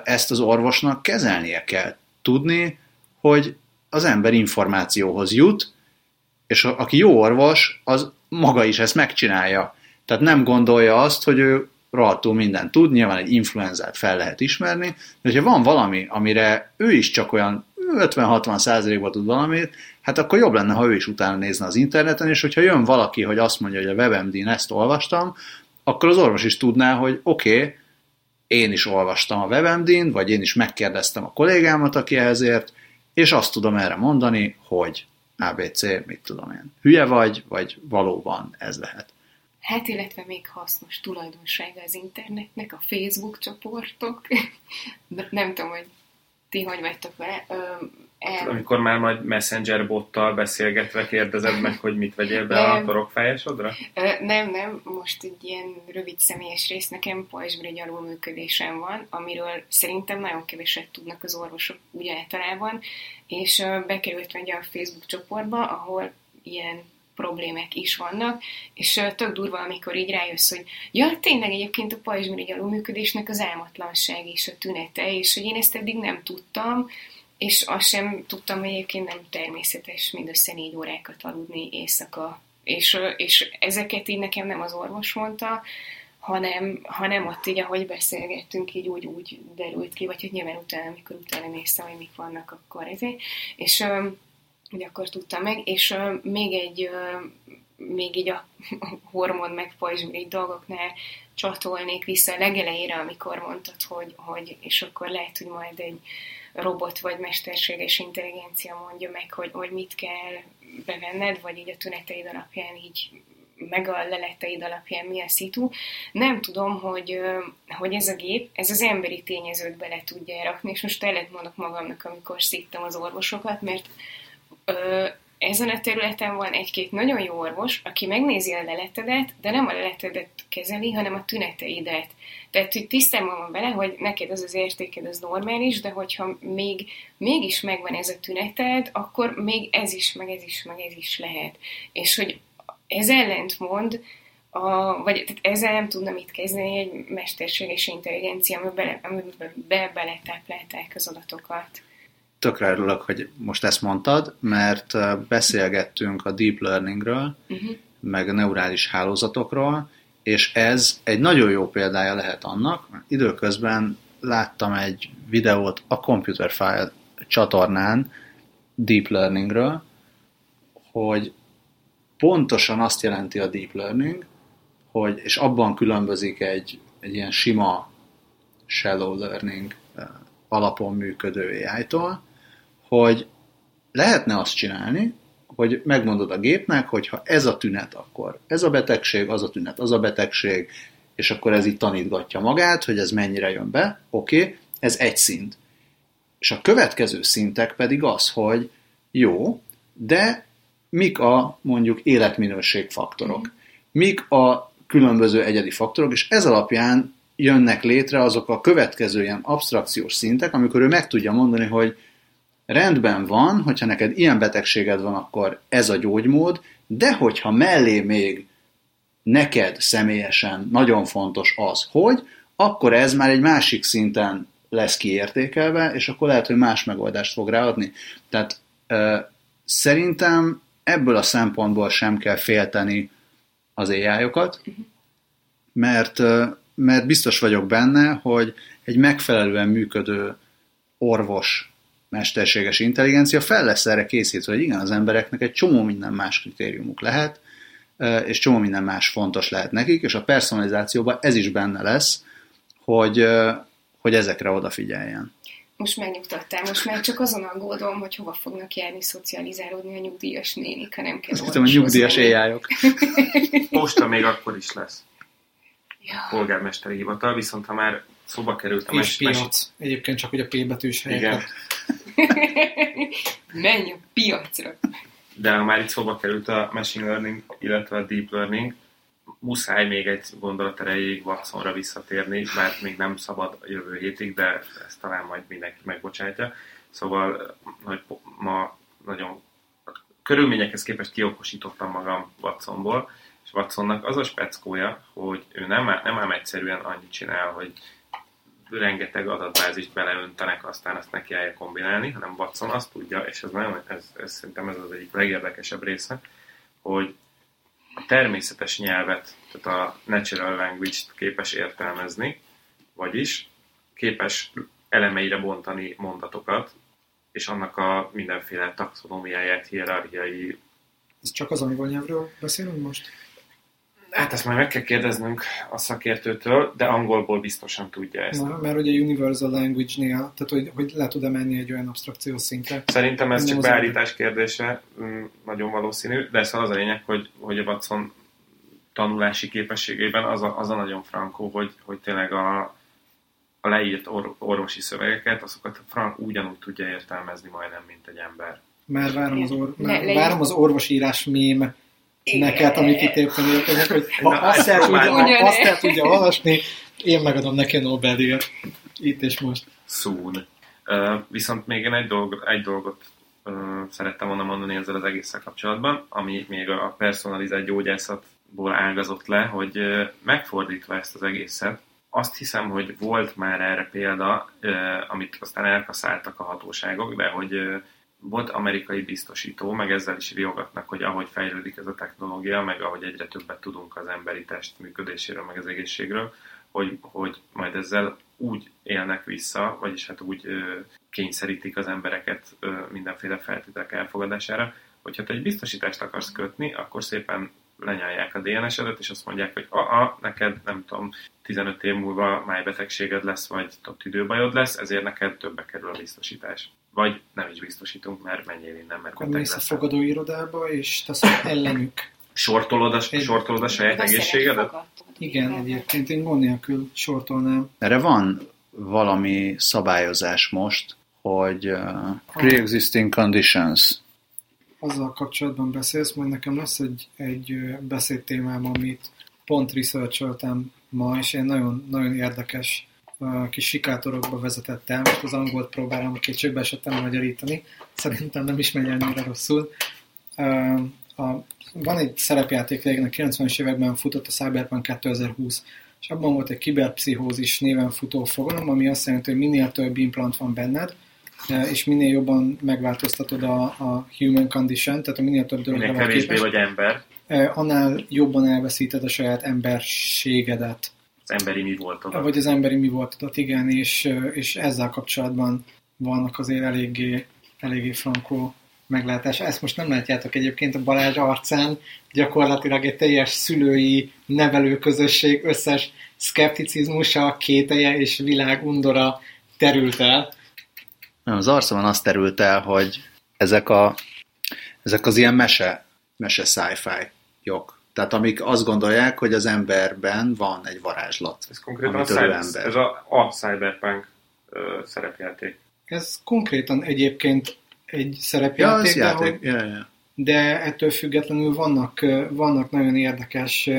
D: ezt az orvosnak kezelnie kell tudni, hogy az ember információhoz jut, és a, aki jó orvos, az maga is ezt megcsinálja. Tehát nem gondolja azt, hogy ő rohadtul mindent tud, nyilván egy influenzát fel lehet ismerni, de ha van valami, amire ő is csak olyan 50-60 százalékban tud valamit, hát akkor jobb lenne, ha ő is utána nézne az interneten, és hogyha jön valaki, hogy azt mondja, hogy a WebMD-n ezt olvastam, akkor az orvos is tudná, hogy oké, okay, én is olvastam a WebMD-n, vagy én is megkérdeztem a kollégámat, aki ezért, és azt tudom erre mondani, hogy ABC, mit tudom én, hülye vagy, vagy valóban ez lehet.
B: Hát, illetve még hasznos tulajdonsága az internetnek, a Facebook csoportok. nem tudom, hogy ti hogy vagytok vele.
C: El... Amikor már majd messenger bottal beszélgetve kérdezed meg, hogy mit vegyél be a torokfájásodra?
B: Nem, nem, most egy ilyen rövid személyes rész. Nekem pajzsbrigy alulműködésem van, amiről szerintem nagyon keveset tudnak az orvosok úgy általában, és bekerült ugye a Facebook csoportba, ahol ilyen problémák is vannak, és tök durva, amikor így rájössz, hogy ja, tényleg egyébként a pajzsmirigy alulműködésnek az álmatlanság is a tünete, és hogy én ezt eddig nem tudtam, és azt sem tudtam, hogy egyébként nem természetes mindössze négy órákat aludni éjszaka. És, és ezeket így nekem nem az orvos mondta, hanem, hanem ott így, ahogy beszélgettünk, így úgy, úgy derült ki, vagy hogy nyilván utána, amikor utána néztem, hogy mik vannak, akkor ezért. És hogy akkor tudtam meg, és még egy, még így a hormon meg pajzsmirigy dolgoknál csatolnék vissza a legelejére, amikor mondtad, hogy, hogy és akkor lehet, hogy majd egy robot vagy mesterséges intelligencia mondja meg, hogy, hogy mit kell bevenned, vagy így a tüneteid alapján így meg a leleteid alapján mi a szitu. Nem tudom, hogy, hogy ez a gép, ez az emberi tényezőt bele tudja rakni, és most ellent mondok magamnak, amikor szittem az orvosokat, mert ö, ezen a területen van egy-két nagyon jó orvos, aki megnézi a leletedet, de nem a leletedet kezeli, hanem a tüneteidet. Tehát, hogy tisztában van vele, hogy neked az az értéked, az normális, de hogyha még, mégis megvan ez a tüneted, akkor még ez is, meg ez is, meg ez is lehet. És hogy ez ellentmond, a, vagy tehát ezzel nem tudna mit kezdeni egy mesterséges intelligencia, amiben bele, be, beletáplálták az adatokat
D: tökre örülök, hogy most ezt mondtad, mert beszélgettünk a deep learningről, uh-huh. meg a neurális hálózatokról, és ez egy nagyon jó példája lehet annak, időközben láttam egy videót a Computer File csatornán deep learningről, hogy pontosan azt jelenti a deep learning, hogy, és abban különbözik egy, egy ilyen sima shallow learning alapon működő AI-tól, hogy lehetne azt csinálni, hogy megmondod a gépnek, hogy ha ez a tünet, akkor ez a betegség, az a tünet, az a betegség, és akkor ez itt tanítgatja magát, hogy ez mennyire jön be, oké, okay, ez egy szint. És a következő szintek pedig az, hogy jó, de mik a mondjuk életminőség faktorok, mik a különböző egyedi faktorok, és ez alapján jönnek létre azok a következő ilyen abstrakciós szintek, amikor ő meg tudja mondani, hogy rendben van, hogyha neked ilyen betegséged van, akkor ez a gyógymód, de hogyha mellé még neked személyesen nagyon fontos az, hogy, akkor ez már egy másik szinten lesz kiértékelve, és akkor lehet, hogy más megoldást fog ráadni. Tehát ö, szerintem ebből a szempontból sem kell félteni az ai mert, mert biztos vagyok benne, hogy egy megfelelően működő orvos mesterséges intelligencia fel lesz erre készítve, hogy igen, az embereknek egy csomó minden más kritériumuk lehet, és csomó minden más fontos lehet nekik, és a personalizációban ez is benne lesz, hogy, hogy ezekre odafigyeljen.
B: Most megnyugtattál, most már csak azon aggódom, hogy hova fognak járni szocializálódni a nyugdíjas nénik, ha nem kell
D: Azt a nyugdíjas éjjájok.
C: Posta még akkor is lesz.
B: Ja.
C: Polgármesteri hivatal, viszont ha már szóba került a
A: És
C: mes- mes-
A: piac. Egyébként csak hogy a P betűs helyeket.
B: Menj a piacra.
C: de ha már itt szóba került a machine learning, illetve a deep learning, muszáj még egy gondolat erejéig Watsonra visszatérni, mert még nem szabad a jövő hétig, de ezt talán majd mindenki megbocsátja. Szóval hogy ma nagyon a körülményekhez képest kiokosítottam magam Watsonból, és Watsonnak az a speckója, hogy ő nem, nem ám egyszerűen annyit csinál, hogy rengeteg adatbázist beleöntenek, aztán azt neki állja kombinálni, hanem Watson azt tudja, és ez, nagyon, ez, ez szerintem ez az egyik legérdekesebb része, hogy a természetes nyelvet, tehát a natural language-t képes értelmezni, vagyis képes elemeire bontani mondatokat, és annak a mindenféle taxonómiáját, hierarchiai
A: Ez csak az angol nyelvről beszélünk most?
C: Hát ezt majd meg kell kérdeznünk a szakértőtől, de angolból biztosan tudja ezt.
A: Na, mert ugye Universal Language-nél, tehát hogy, hogy le tud-e menni egy olyan abstrakciós szintre.
C: Szerintem ez csak beállítás kérdése, mm, nagyon valószínű, de szóval az a lényeg, hogy, hogy a Watson tanulási képességében az a, az a nagyon frankó, hogy, hogy tényleg a, a leírt or, orvosi szövegeket, azokat frank ugyanúgy tudja értelmezni majdnem, mint egy ember.
A: Már várom az, or, már várom az orvosírás mém neked, amit itt éppen értenek, hogy ha
C: Na,
A: azt el, tudja, ha azt el tudja olvasni, én megadom neki a Nobel-díjat. Itt és most.
C: Uh, viszont még én egy, dolgot, egy dolgot uh, szerettem volna mondani ezzel az egésszel kapcsolatban, ami még a personalizált gyógyászatból ágazott le, hogy uh, megfordítva ezt az egészet, azt hiszem, hogy volt már erre példa, amit aztán elkaszáltak a hatóságok, de hogy volt amerikai biztosító, meg ezzel is riogatnak, hogy ahogy fejlődik ez a technológia, meg ahogy egyre többet tudunk az emberi test működéséről, meg az egészségről, hogy, hogy majd ezzel úgy élnek vissza, vagyis hát úgy ö, kényszerítik az embereket ö, mindenféle feltételek elfogadására, hogyha te egy biztosítást akarsz kötni, akkor szépen lenyalják a DNS-edet, és azt mondják, hogy a, neked nem tudom, 15 év múlva májbetegséged lesz, vagy top tüdőbajod lesz, ezért neked többe kerül a biztosítás. Vagy nem is biztosítunk, mert menjél innen, mert beteg
A: mész a
C: leszel.
A: fogadóirodába, és teszed ellenük.
C: Sortolod a,
A: Egy-
C: sortolod a saját egészségedet?
A: Igen, egyébként én gond nélkül sortolnám.
D: Erre van valami szabályozás most, hogy uh, pre-existing conditions.
A: Azzal kapcsolatban beszélsz, majd nekem lesz egy, egy beszédtémám, amit pont researcholtam ma, és én nagyon, nagyon érdekes uh, kis sikátorokba vezetett el. Most az angolt próbálom kétségbe esettem magyarítani. Szerintem nem is megy ennyire rosszul. A, van egy szerepjáték régen, a 90-es években futott a Cyberpunk 2020, és abban volt egy kiberpszichózis néven futó fogalom, ami azt jelenti, hogy minél több implant van benned, és minél jobban megváltoztatod a, a human condition, tehát a minél több dologra
C: kevésbé
A: képes,
C: vagy ember,
A: annál jobban elveszíted a saját emberségedet,
C: az emberi mi volt oda.
A: vagy az emberi mi voltadat, igen, és, és ezzel kapcsolatban vannak azért eléggé, eléggé frankó meglátás. Ezt most nem látjátok egyébként a Balázs arcán, gyakorlatilag egy teljes szülői nevelőközösség összes szkepticizmusa, kételje és világ undora terült el.
D: Nem, az arcomon azt terült el, hogy ezek, a, ezek az ilyen mese, mese sci-fi jog. Tehát amik azt gondolják, hogy az emberben van egy varázslat.
C: Ez konkrétan a, cyber,
D: ember.
C: ez a, a Cyberpunk ö, szerepjáték.
A: Ez konkrétan egyébként egy
D: Ja,
A: szerepjáték,
D: az
A: de,
D: játék.
A: hogy,
D: Ja, ja.
A: de ettől függetlenül vannak, vannak nagyon érdekes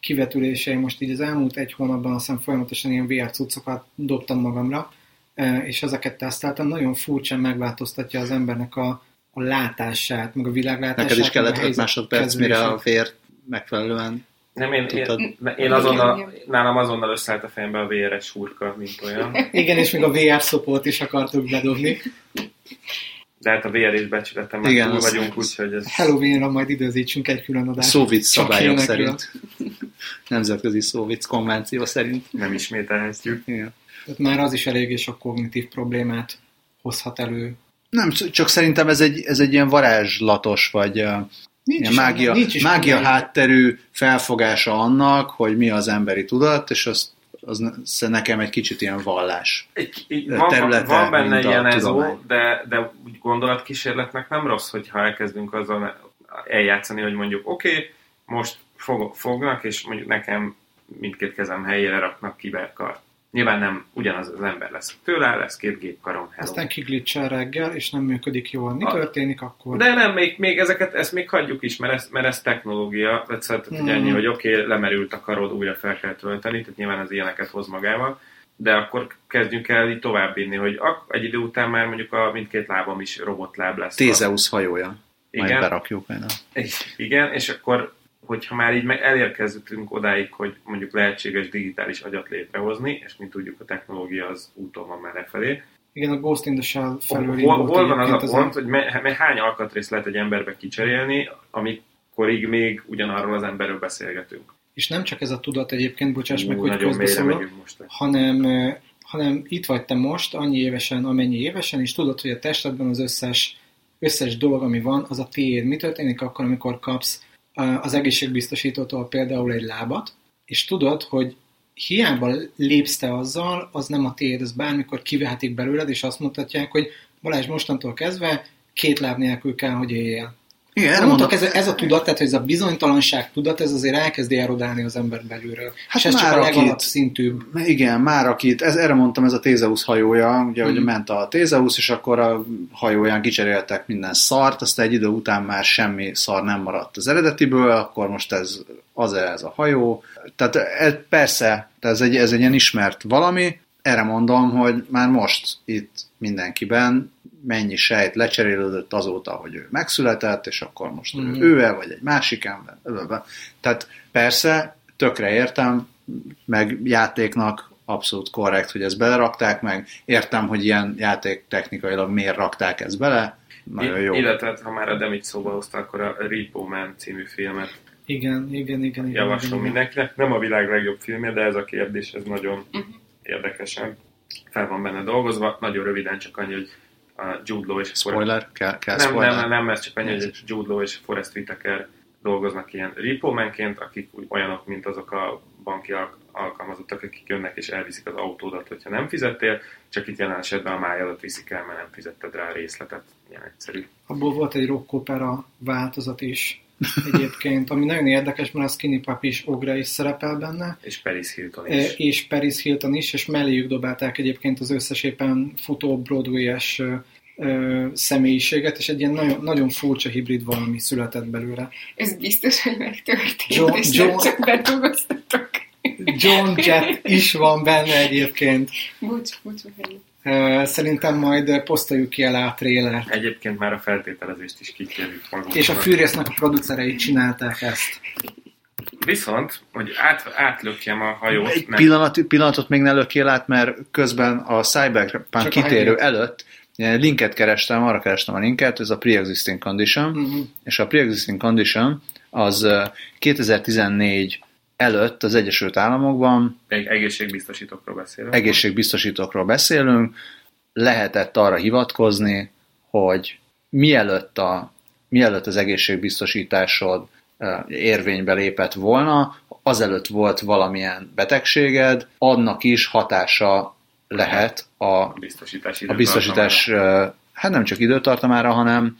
A: kivetülései. Most így az elmúlt egy hónapban azt hiszem folyamatosan ilyen VR cuccokat dobtam magamra, és ezeket teszteltem. Nagyon furcsán megváltoztatja az embernek a, a látását, meg a világlátását.
D: Neked is kellett 5
A: helyzet
D: másodperc, mire a
A: kezelését.
D: Megfelelően
C: Nem, én,
D: Tudtad?
C: én, én azonnal, nálam azonnal összeállt a fejembe a VRS hurka, mint olyan.
A: Igen, és még a VR szopót is akartuk bedobni.
C: De hát a VR és becsületem, meg
D: Igen,
C: túl vagyunk, úgyhogy ez...
A: Halloweenra majd időzítsünk egy külön adást.
D: Szóvic szabályok szerint. Nemzetközi szóvic konvenció szerint.
C: nem ismételhetjük.
D: Igen.
A: Tehát már az is eléggé sok kognitív problémát hozhat elő.
D: Nem, csak szerintem ez egy, ez egy ilyen varázslatos, vagy
A: Nincs
D: ilyen
A: is
D: mágia,
A: annál- nincs is
D: mágia
A: annál-
D: hátterű felfogása annak, hogy mi az emberi tudat, és az, az ne- nekem egy kicsit ilyen vallás.
C: Van,
D: területe,
C: van benne ilyen ezó, de, de úgy gondolatkísérletnek nem rossz, hogyha elkezdünk azzal eljátszani, hogy mondjuk oké, okay, most fog, fognak, és mondjuk nekem mindkét kezem helyére raknak kiberkart. Nyilván nem ugyanaz az ember lesz. Tőle lesz két gépkarom, hello.
A: Aztán kiglitchel reggel, és nem működik jól. Mi
C: A-
A: történik akkor?
C: De nem, még, még ezeket, ezt még hagyjuk is, mert ez, mert ez technológia, tehát szóval, hogy ennyi, hogy oké, okay, lemerült a karod, újra fel kell tölteni, tehát nyilván az ilyeneket hoz magával, de akkor kezdjünk el így tovább vinni, hogy ak- egy idő után már mondjuk a mindkét lábam is robotláb lesz.
D: Tézeusz hajója. Majd
C: Igen.
D: berakjuk majd. a-
C: Igen, és akkor, hogyha már így meg elérkeztünk odáig, hogy mondjuk lehetséges digitális agyat létrehozni, és mint tudjuk, a technológia az úton van már lefelé,
A: Igen, a Ghost in the Shell felől
C: hol, hol van az a pont, hogy me, me, hány alkatrészt lehet egy emberbe kicserélni, amikorig még ugyanarról az emberről beszélgetünk.
A: És nem csak ez a tudat egyébként, bocsáss meg, hogy közbeszólok, hanem, eh, hanem itt vagy te most, annyi évesen, amennyi évesen, és tudod, hogy a testedben az összes, összes dolog, ami van, az a tiéd. Mi történik akkor, amikor kapsz az egészségbiztosítótól például egy lábat, és tudod, hogy hiába lépsz te azzal, az nem a tiéd, az bármikor kivehetik belőled, és azt mutatják, hogy Balázs mostantól kezdve két láb nélkül kell, hogy éljél.
D: Igen, erre
A: mondok, ez, ez a tudat, tehát hogy ez a bizonytalanság tudat, ez azért elkezdi erodálni az ember belülről.
D: Hát
A: és ez csak
D: már
A: a
D: akit-
A: legalabb szintűbb.
D: Igen, már akit, ez, erre mondtam, ez a Tézeusz hajója, ugye, hogy
A: Mhm.
D: ment a Tézeusz, és akkor a hajóján kicseréltek minden szart, aztán egy idő után már semmi szar nem maradt az eredetiből, akkor most ez az ez a hajó. Tehát ez, persze, ez egy, ez egy ilyen ismert valami, erre mondom, hogy már most itt mindenkiben mennyi sejt lecserélődött azóta, hogy ő megszületett, és akkor most
A: Mhm.
D: mm. ő-e, vagy egy másik ember. blablabla. Tehát persze, tökre értem, meg játéknak abszolút korrekt, hogy ezt belerakták, meg értem, hogy ilyen játék technikailag miért rakták ezt bele, nagyon jó.
C: Illetve, ha már a Demit szóba hozta, akkor a Repo Man című filmet
A: Igen, igen, igen. igen
C: javaslom
A: igen, igen.
C: mindenkinek. Nem a világ legjobb filmje, de ez a kérdés, ez nagyon érdekesen fel van benne dolgozva. Nagyon röviden csak annyi, hogy a Jude Law és a
D: Spoiler? Kell, kell
C: nem,
D: spoiler?
C: nem, nem, ez csak annyi, hogy Jude Law és Forrest Whitaker dolgoznak ilyen repo-menként, akik olyanok, mint azok a banki al- alkalmazottak, akik jönnek és elviszik az autódat, hogyha nem fizettél, csak itt jelen esetben a májadat viszik el, mert nem fizetted rá a részletet. Ilyen egyszerű.
A: Abból volt egy rock opera változat is egyébként, ami nagyon érdekes, mert a Skinny Puppy is Ogra is szerepel benne,
C: És Paris Hilton
A: e,
C: is.
A: és Paris Hilton is, és melléjük dobálták egyébként az összes éppen futó Broadway-es ö, személyiséget, és egy ilyen nagyon, nagyon furcsa hibrid valami született belőle.
B: Ez biztos, hogy megtörtént,
A: John-
B: és
A: John-
B: nem csak bedolgoztatok.
A: John Jett is van benne egyébként.
B: Bocs, bocs, bocs.
A: Szerintem majd posztoljuk ki alá a trélert.
C: Egyébként már a feltételezést is kikérjük magunknak.
A: És a Furiousnak a producerei csinálták ezt.
C: Viszont, hogy át, átlökjem a hajót,
D: Egy
C: nem,
D: pillanat, pillanatot még ne lökjél át, mert közben a Cyberpunk kitérő előtt linket kerestem, arra kerestem a linket, ez a pre-existing condition,
A: Mhm.
D: és a pre-existing condition az ö, 2014 előtt az Egyesült Államokban.
C: Egy egészségbiztosítókról beszélünk.
D: egészségbiztosítókról beszélünk, lehetett arra hivatkozni, hogy mielőtt, a, mielőtt az egészségbiztosításod érvénybe lépett volna, azelőtt volt valamilyen betegséged, annak is hatása lehet a,
C: a biztosítás
D: a biztosítás, hát nem csak időtartamára, hanem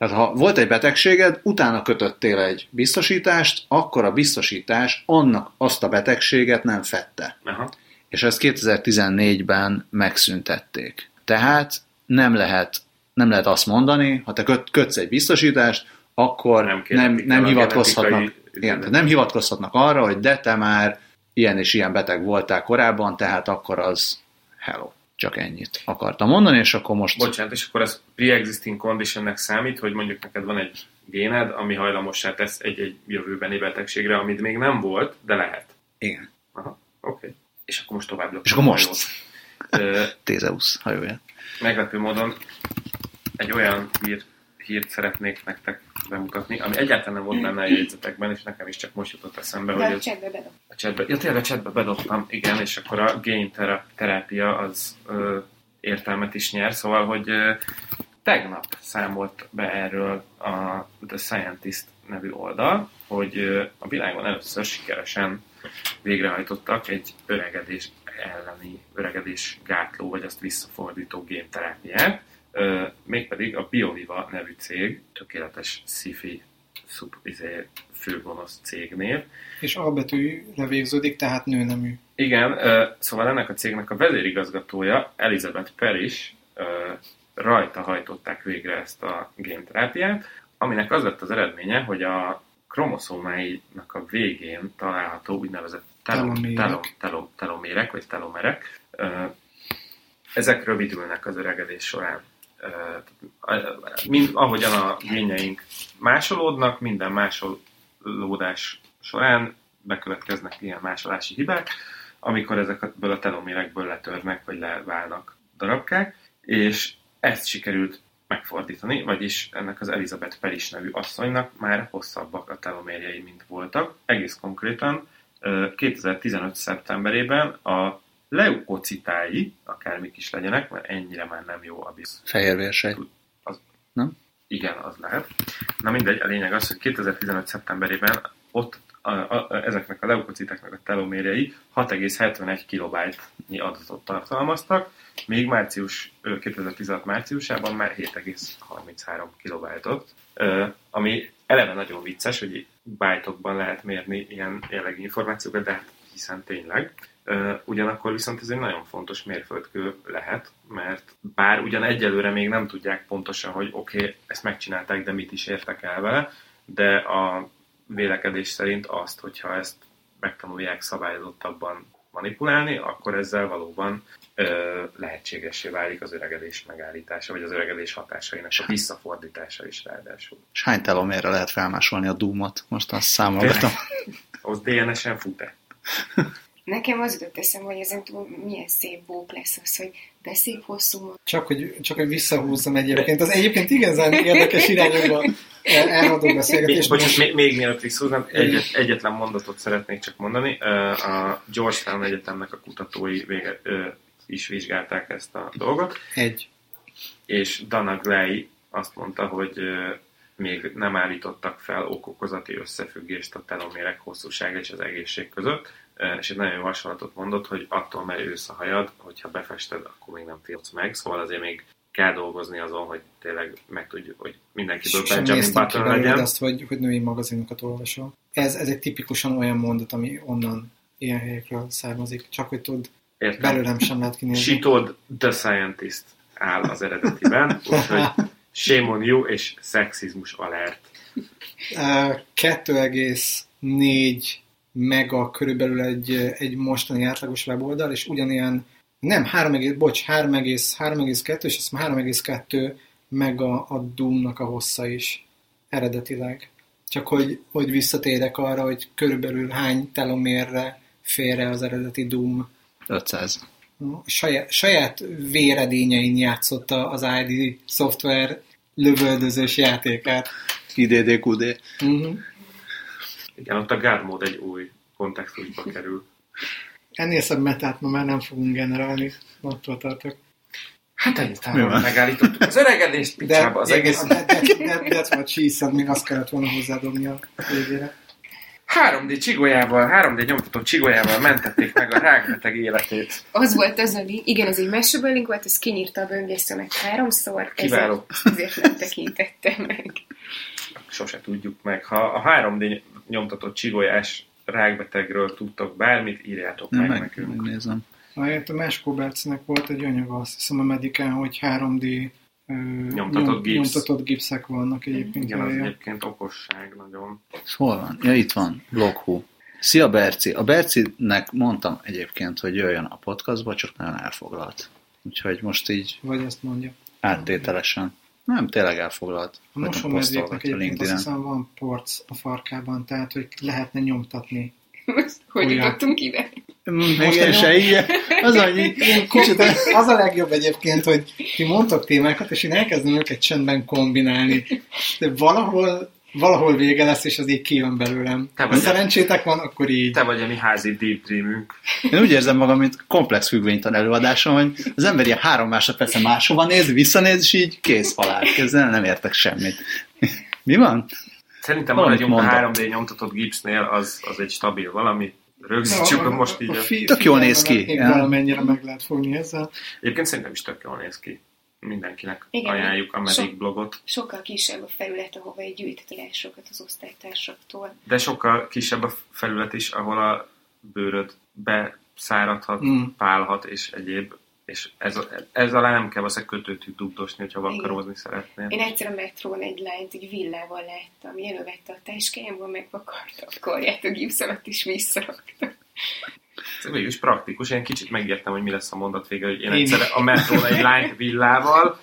D: tehát ha volt egy betegséged, utána kötöttél egy biztosítást, akkor a biztosítás annak azt a betegséget nem fette
C: Aha.
D: és ezt 2014-ben megszüntették. Tehát nem lehet, nem lehet azt mondani, ha te köt, kötsz egy biztosítást, akkor
C: Nem
D: nem, nem, hivatkozhatnak, igen, nem hivatkozhatnak arra, hogy de te már ilyen és ilyen beteg voltál korábban, tehát akkor az hello. Csak ennyit akartam mondani, és akkor most...
C: Bocsánat, és akkor ez pre-existing conditionnek számít, hogy mondjuk neked van egy géned, ami hajlamossá tesz egy-egy jövőbeni betegségre, amit még nem volt, de lehet.
D: Igen.
C: Aha, oké. Okay. És akkor most tovább
D: És akkor most? Tézeusz hajója.
C: meglepő módon egy olyan hír, hírt szeretnék nektek bemutatni, ami egyáltalán nem volt benne a jegyzetekben, és nekem is csak most jutott eszembe,
B: De
C: hogy
B: a
C: ez
B: csetbe bedob.
C: a chatbe, ja tényleg a chatbe bedobtam, igen, és akkor a gain tera- terápia az ö, értelmet is nyer, szóval, hogy ö, tegnap számolt be erről a The Scientist nevű oldal, hogy ö, a világon először sikeresen végrehajtottak egy öregedés elleni öregedés gátló, vagy azt visszafordító génterápiát, mégpedig a BioViva nevű cég, tökéletes sci-fi szub, izé, főgonosz cégnév,
A: És A betűre végződik, tehát nőnemű.
C: igen, szóval ennek a cégnek a vezérigazgatója, Elizabeth Perish, ö, rajta hajtották végre ezt a génterápiát, aminek az lett az eredménye, hogy a kromoszómáinak a végén található úgynevezett telom,
A: Telomérek.
C: telom, telom, telomérek, vagy telomerek, ezek rövidülnek az öregedés során. Mind, ahogyan a génjeink másolódnak, minden másolódás során bekövetkeznek ilyen másolási hibák, amikor ezekből a telomérekből letörnek, vagy leválnak darabkák, és ezt sikerült megfordítani, vagyis ennek az Elizabeth Peris nevű asszonynak már hosszabbak a telomérjei, mint voltak. Egész konkrétan ö, 2015. szeptemberében a leukocitái, akármik is legyenek, mert ennyire már nem jó a biz.
D: Fehérvérsej.
C: Igen, az lehet. Na mindegy, a lényeg az, hogy 2015. szeptemberében ott a, a, a, ezeknek a leukociteknek a telomérjei 6,71 kilobájtnyi adatot tartalmaztak, még március, ö, 2016 márciusában már 7,33 kilobájtot, ami eleve nagyon vicces, hogy bájtokban lehet mérni ilyen jellegű információkat, de hát hiszen tényleg. Ugyanakkor viszont ez egy nagyon fontos mérföldkő lehet, mert bár ugyan egyelőre még nem tudják pontosan, hogy oké, okay, ezt megcsinálták, de mit is értek el vele, de a vélekedés szerint azt, hogyha ezt megtanulják szabályozottabban manipulálni, akkor ezzel valóban ö, lehetségessé válik az öregedés megállítása, vagy az öregedés hatásainak a visszafordítása is ráadásul.
D: És hány telomérre lehet felmásolni a Doom-ot? Most azt számolgatom.
C: Az DNS-en fut-e?
B: Nekem az jutott eszem, hogy ezen túl milyen szép bók lesz az, hogy de szép hosszú
A: Csak hogy, csak hogy visszahúzzam egyébként. Az egyébként igazán érdekes irányokban elhaladó beszélgetés.
C: Bocsánat, még, még mielőtt visszhúznám, egyet, egyetlen mondatot szeretnék csak mondani. A Georgetown Egyetemnek a kutatói vége, is vizsgálták ezt a dolgot,
A: Egy.
C: és Dana Gley azt mondta, hogy még nem állítottak fel okokozati összefüggést a telomérek hosszúsága és az egészség között, és egy nagyon jó hasonlatot mondott, hogy attól merősz a hajad, hogyha befested, akkor még nem tiltsz meg, szóval azért még kell dolgozni azon, hogy tényleg meg tudjuk, hogy mindenkiből Benjamin Button legyen.
A: azt, hogy, hogy női magazinokat olvasol. Ez, ez egy tipikusan olyan mondat, ami onnan ilyen helyekről származik, csak hogy tud,
C: Értem.
A: belőlem sem lehet kinézni.
C: Sitod The Scientist áll az eredetiben, úgyhogy shame on you és szexizmus alert.
A: 2,4 meg a körülbelül egy, egy mostani átlagos weboldal, és ugyanilyen, nem, 3, bocs, 3,2, és azt 3,2 meg a, a Doom-nak a hossza is eredetileg. Csak hogy, hogy visszatérek arra, hogy körülbelül hány telomérre félre az eredeti Doom.
D: 500.
A: Saját, saját véredényein játszotta az ID szoftver lövöldözős játékát.
D: IDDQD.
A: Uh-huh.
C: Igen, ott a God Mode egy új kontextusba kerül.
A: Ennél szebb metát ma már nem fogunk generálni, attól tartok.
C: Hát ennyit megállítottuk az öregedést, picsába az
A: de,
C: egész.
A: de, de, de, de, de, said, még azt kellett volna hozzádobni a végére.
C: 3D csigolyával, 3D nyomtató csigolyával mentették meg a rákbeteg életét.
B: Az volt az, ami, igen, ez egy meseből link volt, ez kinyírta a böngészőnek háromszor,
C: Kiváló.
B: ezért, ezért nem tekintettem meg.
C: Sose tudjuk meg. Ha a 3D nyomtatott csigolyás rákbetegről tudtok bármit, írjátok
D: Nem,
C: meg,
D: meg,
C: nekünk.
D: megnézem.
A: Ahelyett a Mesko Bercinek volt egy anyaga, azt hiszem a Medikán, hogy 3D ö,
C: Nyomtatott gipsz.
A: nyomtatott gipszek vannak egyébként.
C: Igen, az egyébként okosság nagyon.
D: Hol van? Ja, itt van. Bloghú. Szia Berci! A Bercinek mondtam egyébként, hogy jöjjön a podcastba, csak nagyon elfoglalt. Úgyhogy most így
A: Vagy ezt mondja.
D: áttételesen. Nem, tényleg elfoglalt.
A: A
D: posztolgatja
A: egyébként azt hiszem van porc a farkában, tehát hogy lehetne nyomtatni.
B: hogy jutottunk ide?
D: Mm,
A: Most
D: Igen,
A: egy
D: se ilyen. Az annyi.
A: Kicsit az a legjobb egyébként, hogy ti mondtok témákat, és én elkezdem őket csendben kombinálni. De valahol, valahol vége lesz, és az így kijön belőlem.
C: Te
A: Ha
C: vagy-
A: szerencsétek van, akkor így.
C: Te vagy a mi házi deep dreamünk.
D: Én úgy érzem magam, mint komplex függvénytan előadáson, hogy az ember ilyen három másodperce máshova néz, visszanéz, és így kész halál. Ezzel nem értek semmit. Mi van?
C: Szerintem maradjunk a
D: mondok.
C: 3D nyomtatott gipsznél, az, az egy stabil valami. Rögzítsük most így. A...
D: Tök jól néz ki,
A: valamennyire meg lehet fogni ezzel.
C: Egyébként szerintem is tök jól néz ki. Mindenkinek
B: Igen.
C: ajánljuk a Medic
B: Sok-
C: blogot.
B: Sokkal kisebb a felület, ahova egy gyűjtetilásokat az osztálytársaktól.
C: De sokkal kisebb a felület is, ahol a bőröd beszáradhat,
A: Mm.
C: pálhat és egyéb. És ez, ez alá nem kell valószínűleg kötőt dugdosni, hogyha vakarózni szeretnél.
B: Én egyszer a metrón egy lányt egy villával láttam, elővette a táskájámból, megvakarta a karját a gipsz alatt is visszarakta.
C: Ez végül is praktikus. Én kicsit megértem, hogy mi lesz a mondat vége, hogy én
A: Én
C: egyszer a metrón egy lányt villával,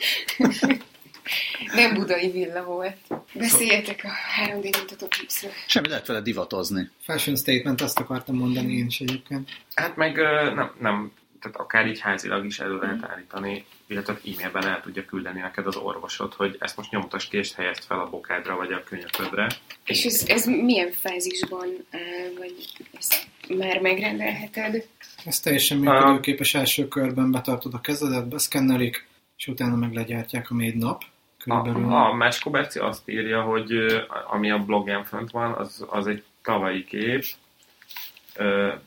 B: Nem budai villa volt. Beszéljetek a 3D nyomtatott gipszről.
D: Semmi lehet vele divatozni.
A: Fashion statement, azt akartam mondani én is egyébként.
C: Hát meg nem, nem, tehát akár így házilag is elő lehet állítani, illetve e-mailben el tudja küldeni neked az orvosod, hogy ezt most nyomtasd ki és helyezd fel a bokádra vagy a könyöködre.
B: És ez, ez milyen fázisban áll, vagy ezt már megrendelheted?
A: Ez teljesen működőképes első körben betartod a kezedet, beszkennelik, és utána meg legyártják a még nap. Körülbelül.
C: A, a Mesko Berci azt írja, hogy ami a bloggen fönt van, az, az egy tavalyi kép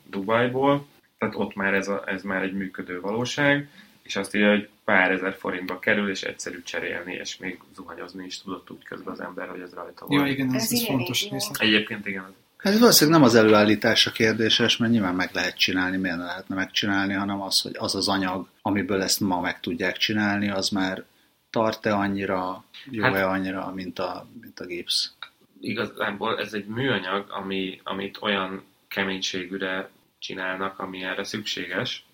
C: Dubajból, tehát ott már ez, a, ez már egy működő valóság, és azt írja, hogy pár ezer forintba kerül, és egyszerű cserélni, és még zuhanyozni is tudott úgy közben az ember, hogy ez rajta
A: Ja,
C: volt.
A: igen, ez,
B: Ez
A: fontos része.
C: Egyébként igen,
D: Hát ez valószínűleg nem az előállítása kérdéses, mert nyilván meg lehet csinálni, miért ne lehetne megcsinálni, hanem az, hogy az az anyag, amiből ezt ma meg tudják csinálni, az már tart-e annyira, jó-e
C: Hát-
D: annyira, mint a, mint a gipsz.
C: igazából ez egy műanyag, ami, amit olyan keménységűre csinálnak, ami erre szükséges,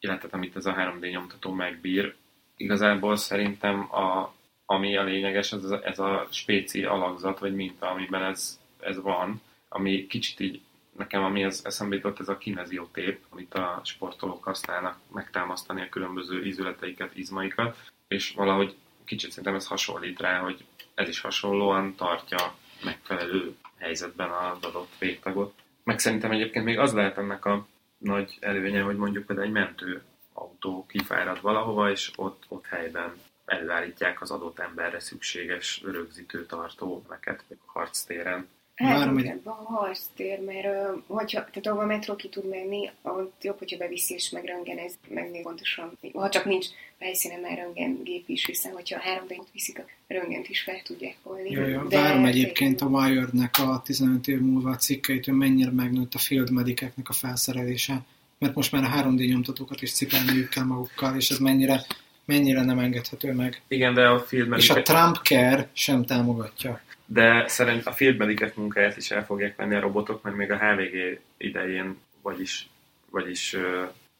C: illetve amit ez a 3D nyomtató megbír. Igazából szerintem a, ami a lényeges, az ez a spéci alakzat, vagy minta, amiben ez, ez van, ami kicsit így nekem ami az eszembe jutott, ez a kineziotép, amit a sportolók használnak megtámasztani a különböző ízületeiket, izmaikat, és valahogy kicsit szerintem ez hasonlít rá, hogy ez is hasonlóan tartja megfelelő helyzetben az adott végtagot. Meg szerintem egyébként még az lehet ennek a nagy előnye, hogy mondjuk például egy mentő autó kifárad valahova, és ott, ott helyben előállítják az adott emberre szükséges rögzítő tartó meket harctéren.
B: Hát
A: Várom, hogy-
B: a harctér, mert hogyha, tehát ahol a metró ki tud menni, ott jobb, hogyha beviszi és megröngenez, meg még pontosan, ha csak nincs helyszínen már röngen gép is, hiszen hogyha a 3 d viszik, a röngent is fel tudják volni.
A: Ja, ja. Várom egyébként a Wired-nek a 15 év múlva a cikkeit, hogy mennyire megnőtt a field medikeknek a felszerelése. Mert most már a 3D nyomtatókat is cipelniük kell magukkal, és ez mennyire, mennyire nem engedhető meg.
C: Igen, de a field
A: És a
C: medic-
A: Trump Care sem támogatja.
C: de szerint a field medikek munkáját is el fogják venni a robotok, mert még a HVG idején, vagyis, vagyis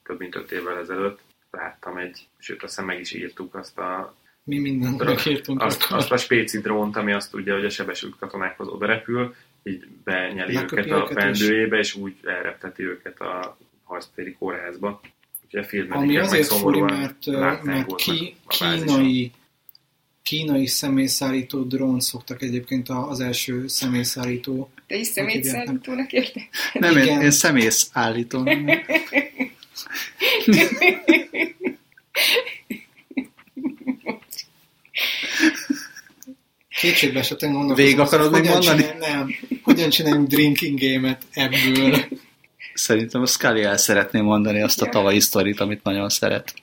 C: több mint öt évvel ezelőtt láttam egy, sőt azt hiszem meg is írtuk azt a
A: Mi mindent megírtunk.
C: azt, azt a spéci drónt, ami azt tudja, hogy a sebesült katonákhoz oda repül, így benyeli
A: Leköpi
C: őket a
A: őket, és-
C: pendőjébe, és úgy elrepteti őket a harctéri kórházba. Úgyhogy a film
A: Ami azért furi, mert, mert ki, kínai, kínai személyszállító drón szoktak egyébként a- az első személyszállító.
B: Te is szemétszállítónak érte?
D: Nem, én,
A: Igen.
D: én szemész állítom.
A: Kétségbe esetlen gondolkozom.
D: Végig akarod még
A: hogyan
D: mondani?
A: csinál- Nem. Hogyan csináljunk drinking game-et ebből?
D: Szerintem a Scully el szeretné mondani azt a tavalyi sztorit, amit nagyon szeret.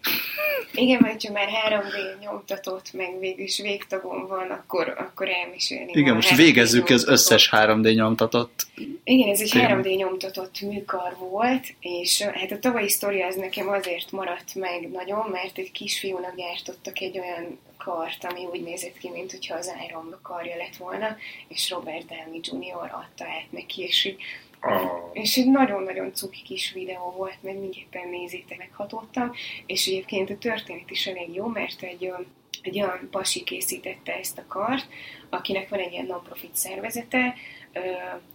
B: Igen, mert ha már 3D nyomtatott, meg végül is végtagon van, akkor, akkor elmesélni.
D: Igen, most végezzük az összes 3D nyomtatott.
B: Igen, ez egy
D: téma.
B: 3D nyomtatott műkar volt, és hát a tavalyi sztori az nekem azért maradt meg nagyon, mert egy kisfiúnak gyártottak egy olyan kart, ami úgy nézett ki, mint hogyha az Iron karja lett volna, és Robert Downey Jr. adta át neki, és így
C: Oh.
B: és egy nagyon-nagyon cuki kis videó volt, meg mindenképpen nézzétek, meghatottam, és egyébként a történet is elég jó, mert egy, egy olyan pasi készítette ezt a kart, akinek van egy ilyen non-profit szervezete,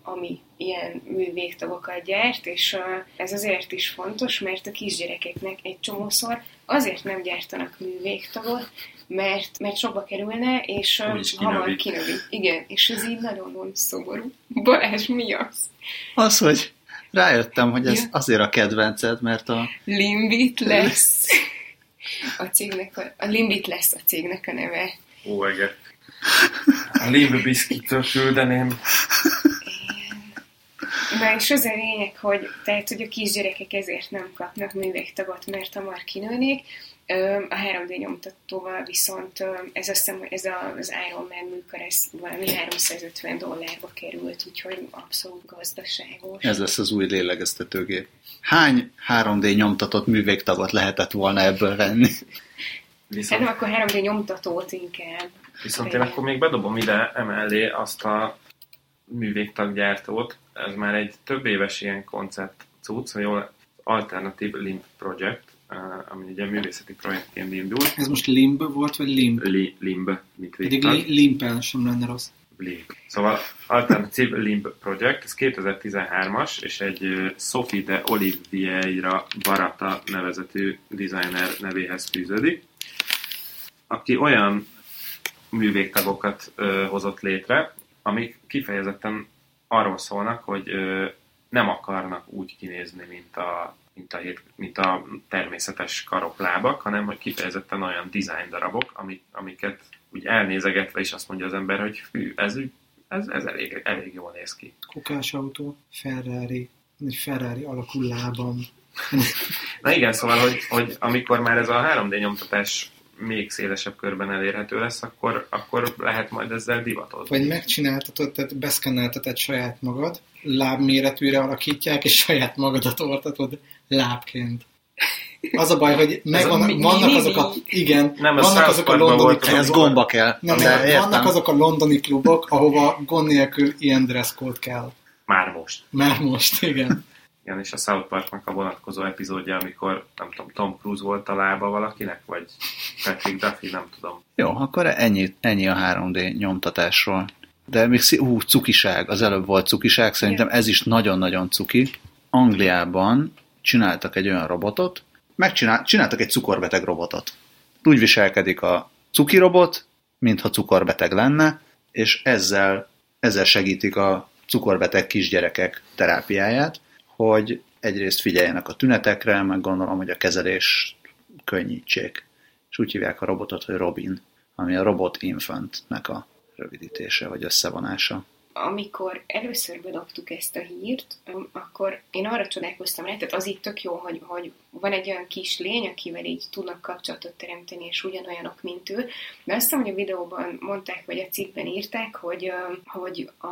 B: ami ilyen művégtagokat gyárt, és ez azért is fontos, mert a kisgyerekeknek egy csomószor azért nem gyártanak művégtagot, mert, mert sokba kerülne, és hamar kinövi. Igen, és ez így nagyon-nagyon szomorú. Balázs, mi az?
D: Az, hogy rájöttem, hogy ez ja. azért a kedvenced, mert a...
B: Limbit lesz. A cégnek a, a Limbit lesz a cégnek a neve.
C: Ó, ege. A Limb Biscuittől küldeném.
B: Na és az a lényeg, hogy, tehát, hogy a kisgyerekek ezért nem kapnak művégtagot, mert hamar kinőnék, a 3D nyomtatóval viszont ez azt hiszem, hogy ez az Iron Man műkör, ez valami 350 dollárba került, úgyhogy abszolút gazdaságos.
D: Ez lesz az új lélegeztetőgép. Hány 3D nyomtatott művégtagot lehetett volna ebből venni?
B: Viszont... Hát akkor 3D nyomtatót inkább.
C: Viszont én akkor még bedobom ide emellé azt a művégtaggyártót, ez már egy több éves ilyen koncept cucc, hogy jól Alternative Limb Project, ami ugye művészeti projektként indult.
A: Ez most limb volt, vagy limb?
C: Li, limb, mint
A: Pedig li, limpel sem lenne rossz.
C: Limb. Szóval Alternative Limb Project, ez 2013-as, és egy Sophie de Oliveira Barata nevezetű designer nevéhez fűződik, aki olyan művégtagokat ö, hozott létre, amik kifejezetten arról szólnak, hogy ö, nem akarnak úgy kinézni, mint a mint a, mint a természetes karoklábak, hanem hogy kifejezetten olyan design darabok, amik, amiket úgy elnézegetve is azt mondja az ember, hogy fű, ez, ez, ez elég, elég jól néz ki.
A: autó, Ferrari, egy Ferrari alakú lábam.
C: Na igen, szóval, hogy, hogy amikor már ez a 3D nyomtatás még szélesebb körben elérhető lesz, akkor, akkor lehet majd ezzel divatozni.
A: Vagy megcsináltatod, tehát beszkennelteted saját magad, lábméretűre alakítják, és saját magadat ortatod lábként. Az a baj, hogy megvan, mi, vannak mi, azok a, igen,
C: nem,
A: vannak azok a londoni
D: klubok. Ez gomba kell.
A: Nem, nem, vannak azok a londoni klubok, ahova gond nélkül ilyen code kell.
C: Már most.
A: Már most, igen.
C: Igen, és a South Parknak a vonatkozó epizódja, amikor nem tudom, Tom Cruise volt a lába valakinek, vagy Patrick Duffy, nem tudom.
D: Jó, akkor ennyi, ennyi a 3D nyomtatásról. De még ú, cukiság, az előbb volt cukiság, szerintem ez is nagyon-nagyon cuki. Angliában csináltak egy olyan robotot, megcsinál, csináltak egy cukorbeteg robotot. Úgy viselkedik a cuki robot, mintha cukorbeteg lenne, és ezzel, ezzel segítik a cukorbeteg kisgyerekek terápiáját, hogy egyrészt figyeljenek a tünetekre, meg gondolom, hogy a kezelés könnyítsék. És úgy hívják a robotot, hogy Robin, ami a Robot Infantnek a rövidítése vagy összevonása.
B: Amikor először bedobtuk ezt a hírt, akkor én arra csodálkoztam rá, tehát az itt tök jó, hogy, hogy van egy olyan kis lény, akivel így tudnak kapcsolatot teremteni, és ugyanolyanok, mint ő. De azt hiszem, hogy a videóban mondták, vagy a cikkben írták, hogy, hogy a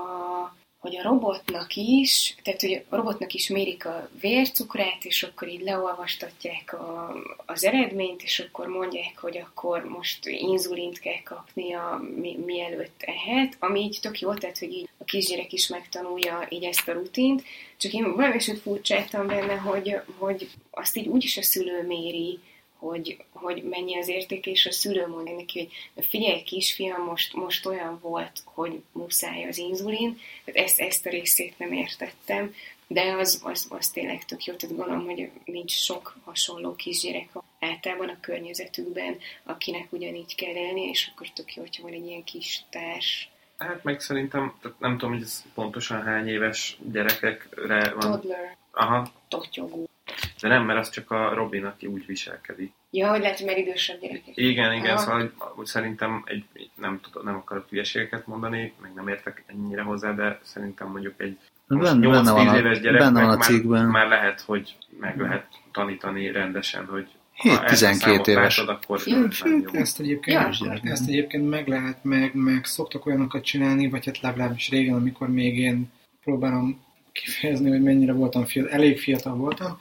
B: hogy a robotnak is, tehát hogy a robotnak is mérik a vércukrát, és akkor így leolvastatják a, az eredményt, és akkor mondják, hogy akkor most inzulint kell kapnia, mi, mielőtt ehet, ami így tök jó, tehát hogy így a kisgyerek is megtanulja így ezt a rutint, csak én valami furcsáltam benne, hogy, hogy azt így úgyis a szülő méri, hogy, hogy mennyi az érték, és a szülő mondja neki, hogy figyelj kisfiam, most, most olyan volt, hogy muszáj az inzulin, tehát ezt, ezt a részét nem értettem, de az, az, az tényleg tök jó, tehát gondolom, hogy nincs sok hasonló kisgyerek általában a környezetükben, akinek ugyanígy kell élni, és akkor tök jó, hogyha van egy ilyen kis társ.
C: Hát meg szerintem, tehát nem tudom, hogy ez pontosan hány éves gyerekekre van.
B: Toddler.
C: Aha.
B: Totyogó.
C: De nem, mert az csak a Robin, aki úgy viselkedik.
B: Ja, hogy lehet, hogy már idősebb gyerekek.
C: Igen, igen, Aha. szóval úgy szerintem egy, nem, tudom, nem akarok hülyeségeket mondani, meg nem értek ennyire hozzá, de szerintem mondjuk egy
D: benne, 8 benne van éves gyereknek benne van a
C: cikkben. Már, már lehet, hogy meg lehet tanítani rendesen, hogy
D: 7-12 éves.
C: Látod, akkor
A: ezt, egyébként, ja, ezt egyébként meg lehet, meg, meg szoktak olyanokat csinálni, vagy hát legalábbis régen, amikor még én próbálom kifejezni, hogy mennyire voltam fiatal, elég fiatal voltam,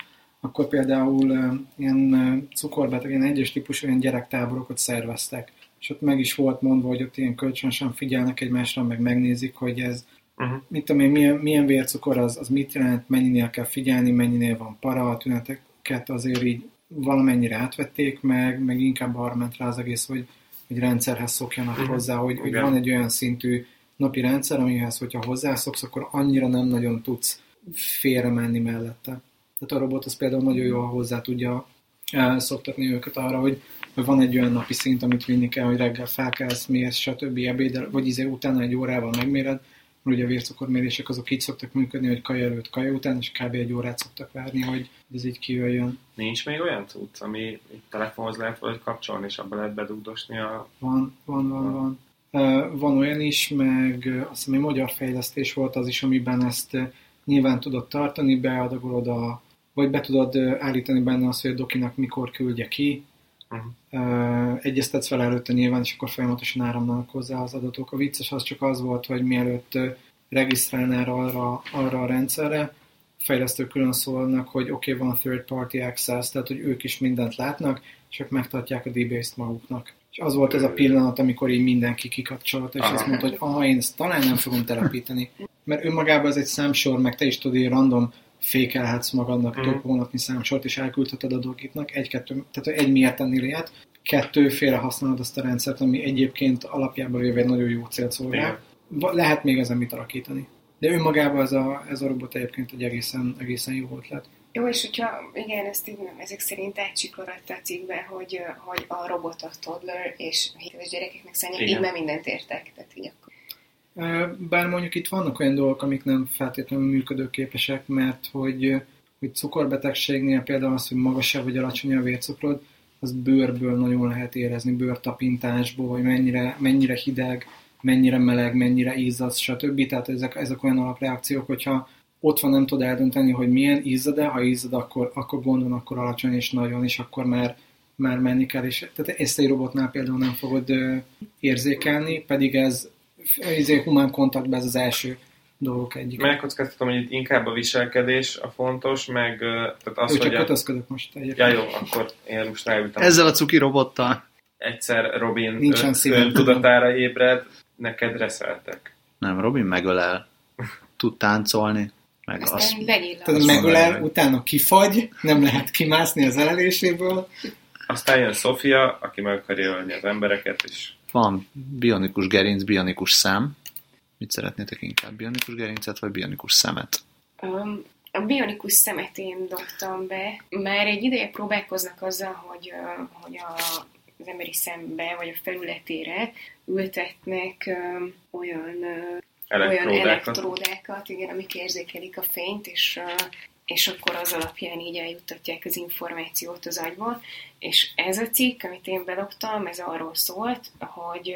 A: akkor például ilyen cukorbeteg, ilyen egyes típusú ilyen gyerektáborokat szerveztek. És ott meg is volt mondva, hogy ott ilyen kölcsönösen figyelnek egymásra, meg megnézik, hogy ez, uh-huh. mit tudom én, milyen, milyen vércukor az, az mit jelent, mennyinél kell figyelni, mennyinél van para, a tüneteket azért így valamennyire átvették meg, meg inkább arra ment rá az egész, hogy hogy rendszerhez szokjanak
C: Mhm.
A: hozzá, hogy, hogy van egy olyan szintű napi rendszer, amihez, hogyha hozzászoksz, akkor annyira nem nagyon tudsz félre menni mellette. Tehát a robot az például nagyon jól hozzá tudja eh, szoktatni őket arra, hogy, van egy olyan napi szint, amit vinni kell, hogy reggel felkelsz, mérsz, stb. ebédel, vagy izé utána egy órával megméred, mert ugye a vércukormérések azok így szoktak működni, hogy kaja előtt, kaja után, és kb. egy órát szoktak várni, hogy ez így kijöjjön.
C: Nincs még olyan cucc, ami telefonhoz lehet valahogy kapcsolni, és abba lehet bedugdosni a...
A: Van, van, van, van. Ö, Van olyan is, meg ö, azt hiszem egy magyar fejlesztés volt az is, amiben ezt nyilván tudod tartani, beadagolod a, vagy be tudod állítani benne azt, hogy a dokinak mikor küldje ki,
C: Uh-huh.
A: Egyeztetsz vele előtte nyilván, és akkor folyamatosan áramlanak hozzá az adatok. A vicces az csak az volt, hogy mielőtt regisztrálnál arra, arra a rendszerre, fejlesztők külön szólnak, hogy oké, okay, van third party access, tehát hogy ők is mindent látnak, csak megtartják a DBase-t maguknak. És az volt az a pillanat, amikor így mindenki kikapcsolta, és
C: Aha.
A: azt mondta, hogy aha, én ezt talán nem fogom telepíteni. Mert önmagában ez egy számsor, meg te is tudod, hogy random fékelhetsz magadnak
C: Mhm.
A: több hónapnyi számsort, és elküldheted a dolgoknak, egy-kettő, tehát egy miért tennél ilyet, kettő, félre használod azt a rendszert, ami egyébként alapjában véve egy nagyon jó célt szolgál.
C: Igen.
A: Lehet még ezen mit alakítani. De önmagában ez a, ez a robot egyébként egy egészen, egészen jó ötlet.
B: Jó, és hogyha, igen, ezt így nem, ezek szerint átsikorodt a cikkbe, hogy, hogy a robot a toddler, és a 7 éves gyerekeknek szállni,
C: Igen.
B: így már mindent értek. Tehát így akkor.
A: Bár mondjuk itt vannak olyan dolgok, amik nem feltétlenül működőképesek, mert hogy, hogy cukorbetegségnél például az, hogy magasabb vagy alacsony a vércukrod, az bőrből nagyon lehet érezni, bőrtapintásból, hogy mennyire, mennyire hideg, mennyire meleg, mennyire izzadsz, stb. Tehát ezek, ezek olyan alapreakciók, hogyha ott van, nem tudod eldönteni, hogy milyen izzad-e, ha izzad, akkor, akkor gond van, akkor alacsony és nagyon, és akkor már, már menni kell. És, tehát ezt egy robotnál például nem fogod érzékelni, pedig ez ezért humán kontaktban ez az első dolgok egyik.
C: Megkockáztatom, hogy itt inkább a viselkedés a fontos, meg tehát az,
A: Ő
C: hogy
A: csak
C: a...
A: kötözködök most egyébként.
C: Ja jó, akkor én most ráültem.
D: Ezzel a cuki robottal?
C: Egyszer Robin
A: Nincsen
C: ön, tudatára ébred, neked reszeltek.
D: Nem, Robin megölel. Tud táncolni. Meg azt,
B: Aztán legyél
A: Tehát
D: Azt
A: megölel,
D: hogy-
A: utána kifagy, nem lehet kimászni az eleléséből.
C: Aztán jön Sofia, aki meg akarja ölni az embereket, és
D: van bionikus gerinc, bionikus szem. Mit szeretnétek inkább? Bionikus gerincet, vagy bionikus szemet?
B: Um, a bionikus szemet én dobtam be. Már egy ideje próbálkoznak azzal, hogy, hogy a, az emberi szembe, vagy a felületére ültetnek um, olyan, ö, olyan
C: elektródákat.
B: elektródákat, igen, amik érzékelik a fényt, és, ö, és akkor az alapján így eljuttatják az információt az agyba. És ez a cikk, amit én beloptam, ez arról szólt, hogy,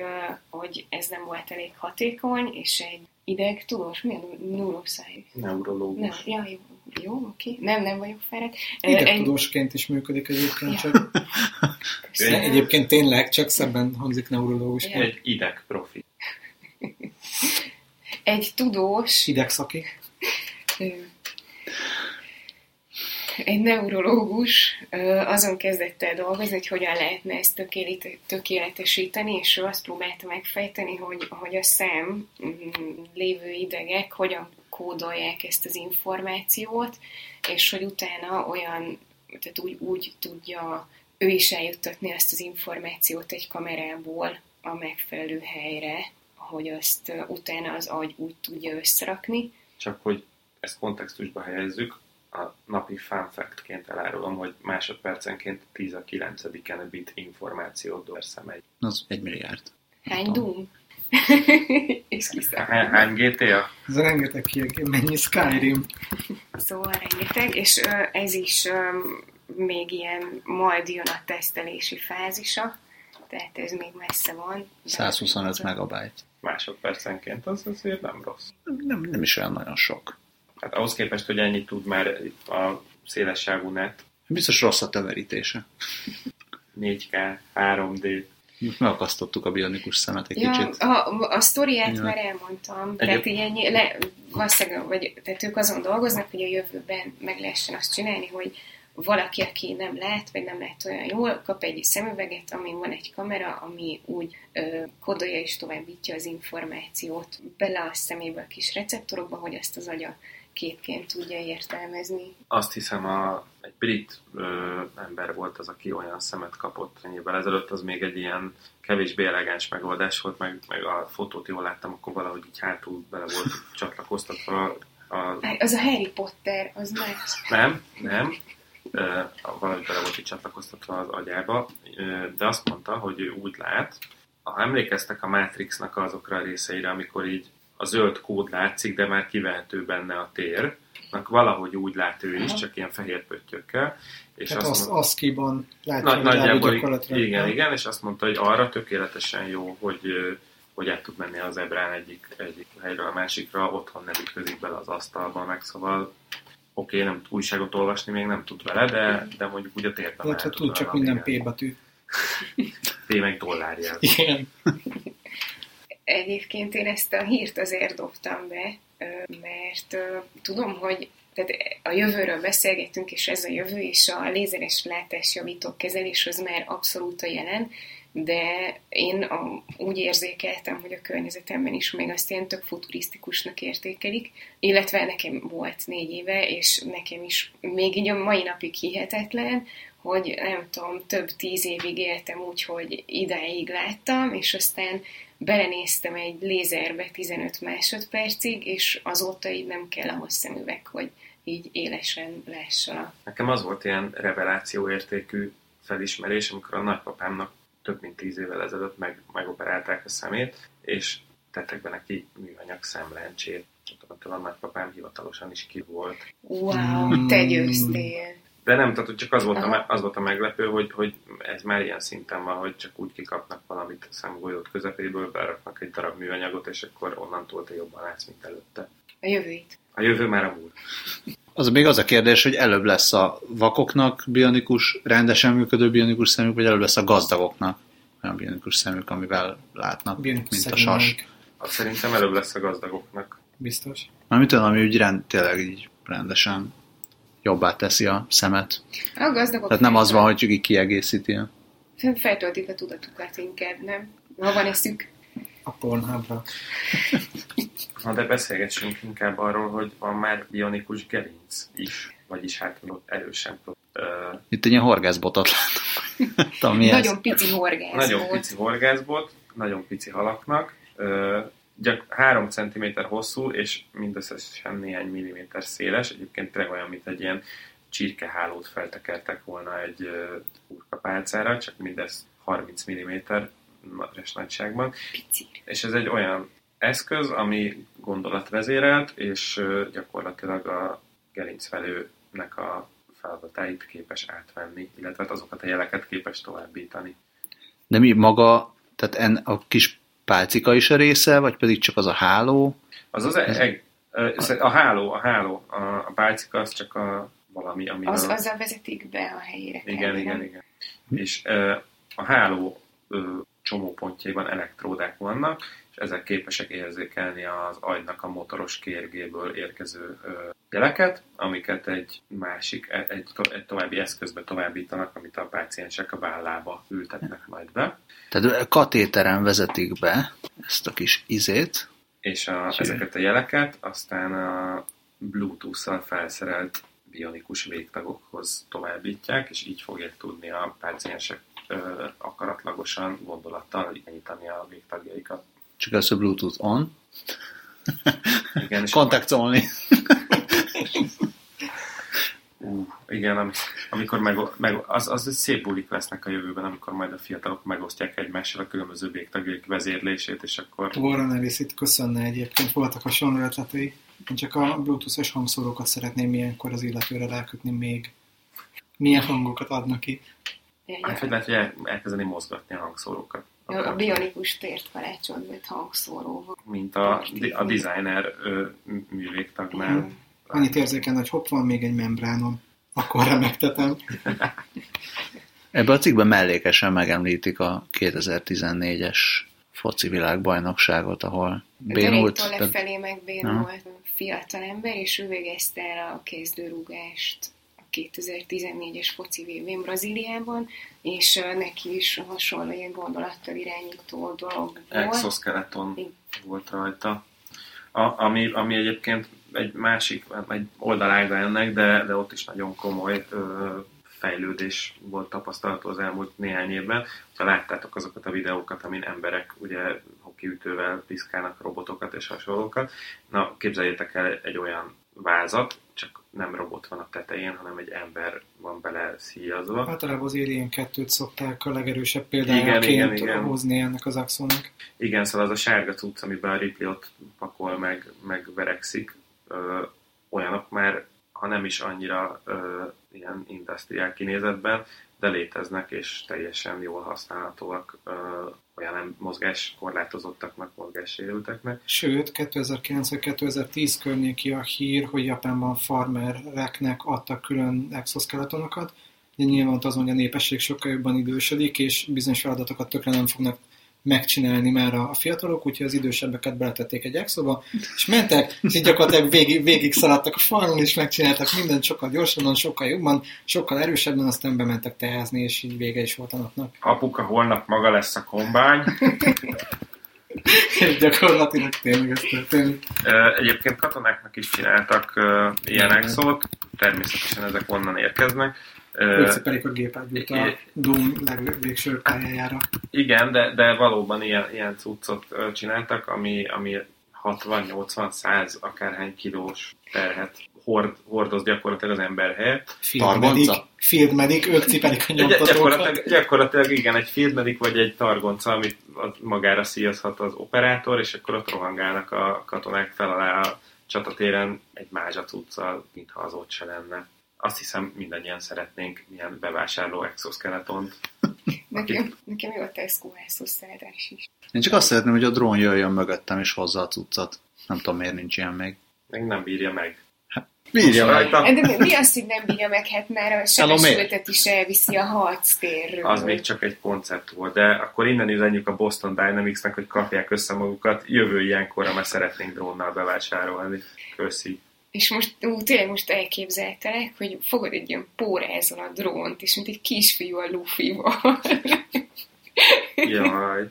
B: hogy ez nem volt elég hatékony, és egy ideg, tudós, milyen neuroszáj?
C: Neurológus.
B: Nem, ja, jó, jó, oké. Nem, nem vagyok fáradt.
A: Idegtudósként is működik egyébként,
B: Ja.
A: csak
B: Köszönöm.
A: egyébként tényleg csak szebben hangzik neurológus.
B: Ja.
C: Egy ideg profi.
B: Egy tudós,
A: Idegszaki.
B: Egy neurológus azon kezdett el dolgozni, hogy hogyan lehetne ezt tökélet, tökéletesíteni, és ő azt próbálta megfejteni, hogy, hogy a szem mm, lévő idegek hogyan kódolják ezt az információt, és hogy utána olyan, tehát úgy, úgy tudja ő is eljuttatni ezt az információt egy kamerából a megfelelő helyre, hogy azt utána az agy úgy tudja összerakni.
C: Csak hogy ezt kontextusba helyezzük, a napi fun fact-ként elárulom, hogy másodpercenként 10 a 9 bit információt dorszem egy.
D: Az egy milliárd.
B: Hány Doom? és kiszáll.
C: Hány, hány GTA?
A: Ez rengeteg kiegészítés. Mennyi Skyrim.
B: Szóval rengeteg, és ö, ez is ö, még ilyen majd jön a tesztelési fázisa, tehát ez még messze van. de-
D: 125 megabyte.
C: Másodpercenként, az azért nem rossz.
D: Nem, nem is olyan nagyon sok.
C: Hát ahhoz képest, hogy ennyit tud már a szélessávú net,
D: Biztos rossz a töverítése.
C: 4K, 3D.
D: Most megakasztottuk a bionikus szemet egy
B: Ja,
D: kicsit.
B: a, a sztoriát
D: Ja.
B: már elmondtam,
C: Egyéb-
B: tehát ennyi, le, valószínűleg, vagy, tehát ők azon dolgoznak, hogy a jövőben meg lehessen azt csinálni, hogy valaki, aki nem lát, vagy nem lát olyan jól, kap egy szemüveget, amin van egy kamera, ami úgy ö, kodolja és továbbítja az információt bele a szemébe a kis receptorokba, hogy ezt az agya képként tudja értelmezni.
C: Azt hiszem, a, egy brit ö, ember volt az, aki olyan szemet kapott ennyivel ezelőtt, az még egy ilyen kevésbé elegáns megoldás volt, meg, meg a fotót jól láttam, akkor valahogy így hátul bele volt csatlakoztatva a...
B: Az a Harry Potter, az már...
C: Nem, nem. Uh, valahogy bele volt így csatlakoztatva az agyába, uh, de azt mondta, hogy ő úgy lát, ha emlékeztek a Matrixnak azokra a részeire, amikor így a zöld kód látszik, de már kivehető benne a tér, valahogy úgy lát ő is, csak ilyen fehér pöttyökkel.
A: És Tehát azt, azt ASCII-ban
C: látja, Nagy, nagyjából, igen, igen, és azt mondta, hogy arra tökéletesen jó, hogy hogy át tud menni az ebrán egyik, egyik helyről a másikra, otthon nem ütközik bele az asztalba, meg szóval oké, okay, nem újságot olvasni még nem tud vele, de, de mondjuk úgy a térben
A: tud, tud csak minden P betű.
C: P meg dollárjel.
A: Igen.
B: Egyébként én ezt a hírt azért dobtam be, mert tudom, hogy tehát a jövőről beszélgetünk, és ez a jövő, és a lézeres látásjavító kezelés az már abszolút a jelen, de én a, úgy érzékeltem, hogy a környezetemben is még azt ilyen tök futurisztikusnak értékelik, illetve nekem volt négy éve, és nekem is még így a mai napig hihetetlen, hogy nem tudom, több tíz évig éltem úgy, hogy idáig láttam, és aztán belenéztem egy lézerbe 15 másodpercig, és azóta így nem kell ahhoz szemüveg, hogy így élesen lássa.
C: Nekem az volt ilyen revelációértékű felismerés, amikor a nagypapámnak több mint tíz évvel ezelőtt meg, megoperálták a szemét, és tettek be neki műanyag szemlencsét. A nagypapám hivatalosan is ki volt.
B: Wow, te győztél!
C: De nem, tehát csak az volt, a, az volt a meglepő, hogy, hogy ez már ilyen szinten van, hogy csak úgy kikapnak valamit a szemgolyót közepéből, beraknak egy darab műanyagot, és akkor onnantól te jobban látsz, mint előtte.
B: A jövőit.
C: A jövő már a múlt.
D: Az még az a kérdés, hogy előbb lesz a vakoknak bionikus, rendesen működő bionikus szemük, vagy előbb lesz a gazdagoknak olyan bionikus szemük, amivel látnak, bionikus mint a sas.
C: Szerintem előbb lesz a gazdagoknak.
A: Biztos.
D: Amit tudom, ami úgy rend, tényleg így rendesen jobbá teszi a szemet.
B: A gazdagok
D: Tehát nem az van, hogy csak így kiegészíti.
B: Feltöltik a tudatukat inkább, nem? Ha van eszük.
A: A pornhábra.
C: Na de beszélgessünk inkább arról, hogy van már bionikus gerinc is, vagyis hát erősen. Uh,
D: Itt egy ilyen horgászbotot látom.
B: nagyon ez? pici horgászbot.
C: Nagyon pici horgászbot, nagyon pici halaknak. Uh, gyak 3 cm hosszú, és mindösszesen néhány milliméter széles. Egyébként tényleg olyan, mint egy ilyen csirkehálót feltekertek volna egy uh, urkapálcára, csak mindez 30 mm nagyságban.
B: Pici.
C: És ez egy olyan eszköz, ami gondolatvezérelt, és gyakorlatilag a gerincvelőnek a feladatáit képes átvenni, illetve hát azokat a jeleket képes továbbítani.
D: De mi maga, tehát en, a kis pálcika is a része, vagy pedig csak az a háló?
C: Az az eg, a háló, a háló, a, a pálcika az csak a valami, ami...
B: Az, azzal vezetik be a helyére.
C: Igen, kell, igen, igen. És a háló csomópontjaiban elektródák vannak, és ezek képesek érzékelni az agynak a motoros kérgéből érkező jeleket, amiket egy másik, e, egy, egy további eszközbe továbbítanak, amit a páciensek a vállába ültetnek majd be.
D: Tehát katéteren vezetik be ezt a kis izét.
C: És a, ezeket a jeleket aztán a Bluetooth-szal felszerelt bionikus végtagokhoz továbbítják, és így fogják tudni a páciensek akaratlagosan gondolattal irányítani a végtagjaikat.
D: Csak az a Bluetooth on.
C: Igen, és
D: Contact only.
C: Uh, igen, amikor meg, meg az, az egy szép bulik lesznek a jövőben, amikor majd a fiatalok megosztják egymással a különböző végtagjaik vezérlését, és akkor...
A: Warren Ellis itt köszönne egyébként, voltak hasonló ötletei. Én csak a Bluetooth-os hangszórókat szeretném ilyenkor az illetőre rákötni még. Milyen hangokat adnak ki.
C: Hát, hogy lehet, hogy el, elkezdeni mozgatni a hangszórókat.
B: A bionikus tért karácsony hangszóróval.
C: Mint a, a designer művégtagnál.
A: Annyit érzéken, hogy hopp, van még egy membránom. Akkor remektetem.
D: Ebben a cikkben mellékesen megemlítik a 2014-es foci világbajnokságot, ahol
B: bénult. De lefelé meg bénult fiatal ember, és ő végezte el a kezdőrúgást 2014-es foci VB Brazíliában, és neki is hasonló ilyen gondolattal irányító dolog volt.
C: Exoskeleton volt rajta. A, ami, ami egyébként egy másik, egy oldalága ennek, de, de ott is nagyon komoly ö, fejlődés volt tapasztalható az elmúlt néhány évben. Ha láttátok azokat a videókat, amin emberek ugye hokiütővel piszkálnak robotokat és hasonlókat, na képzeljétek el egy olyan vázat, csak nem robot van a tetején, hanem egy ember van bele szíjazva.
A: Általában az Alien 2-t szokták a legerősebb példájaként igen, igen, igen. hozni ennek az axónak.
C: Igen, szóval az a sárga cucc, amiben a Ripley ott pakol meg, meg verekszik, ö, olyanok már, ha nem is annyira ö, ilyen industriál kinézetben, de léteznek és teljesen jól használhatóak olyan mozgás korlátozottaknak, mozgássérülteknek.
A: Sőt, 2009-2010 környéki a hír, hogy Japánban farmereknek adtak külön exoskeletonokat, de nyilván azon, hogy a népesség sokkal jobban idősödik, és bizonyos feladatokat tökre nem fognak megcsinálni már a, fiatalok, úgyhogy az idősebbeket beletették egy exoba, és mentek, és így gyakorlatilag végig, végig szaladtak a falon, és megcsináltak mindent sokkal gyorsabban, sokkal jobban, sokkal erősebben, aztán bementek tehezni, és így vége is volt a napnak.
C: Apuka holnap maga lesz a kombány.
A: és gyakorlatilag tényleg ez történik.
C: Egyébként katonáknak is csináltak uh, ilyen exót, természetesen ezek onnan érkeznek,
A: Őszipelik a gépágyút a Doom legvégső pályájára.
C: Igen, de, de valóban ilyen, ilyen cuccot csináltak, ami, ami 60-80-100 akárhány kilós terhet hord, hordoz gyakorlatilag az ember helyett.
A: Field medic, field medic, ők cipelik a nyomtatókat.
C: Gyakorlatilag, gyakorlatilag igen, egy field medic vagy egy targonca, amit magára szíjazhat az operátor, és akkor ott rohangálnak a katonák fel alá a csatatéren egy mázsa cuccal, mintha az ott se lenne azt hiszem mindannyian szeretnénk ilyen bevásárló exoskeletont.
B: nekem, nekem jó a Tesco házhozszállás is.
D: Én csak azt szeretném, hogy a drón jöjjön mögöttem és hozza a cuccat. Nem tudom, miért nincs ilyen még.
C: Még nem bírja meg.
D: Hát, bírja meg.
B: De mi az, hogy nem bírja meg? Hát már a sebesültet is elviszi a harctérről.
C: Az még csak egy koncept volt, de akkor innen üzenjük a Boston Dynamics-nek, hogy kapják össze magukat. Jövő ilyenkorra már szeretnénk drónnal bevásárolni. Köszi.
B: És most ú, tényleg most elképzeltelek, hogy fogod egy ilyen pórázon a drónt, és mint egy kisfiú a lufival.
C: Jaj.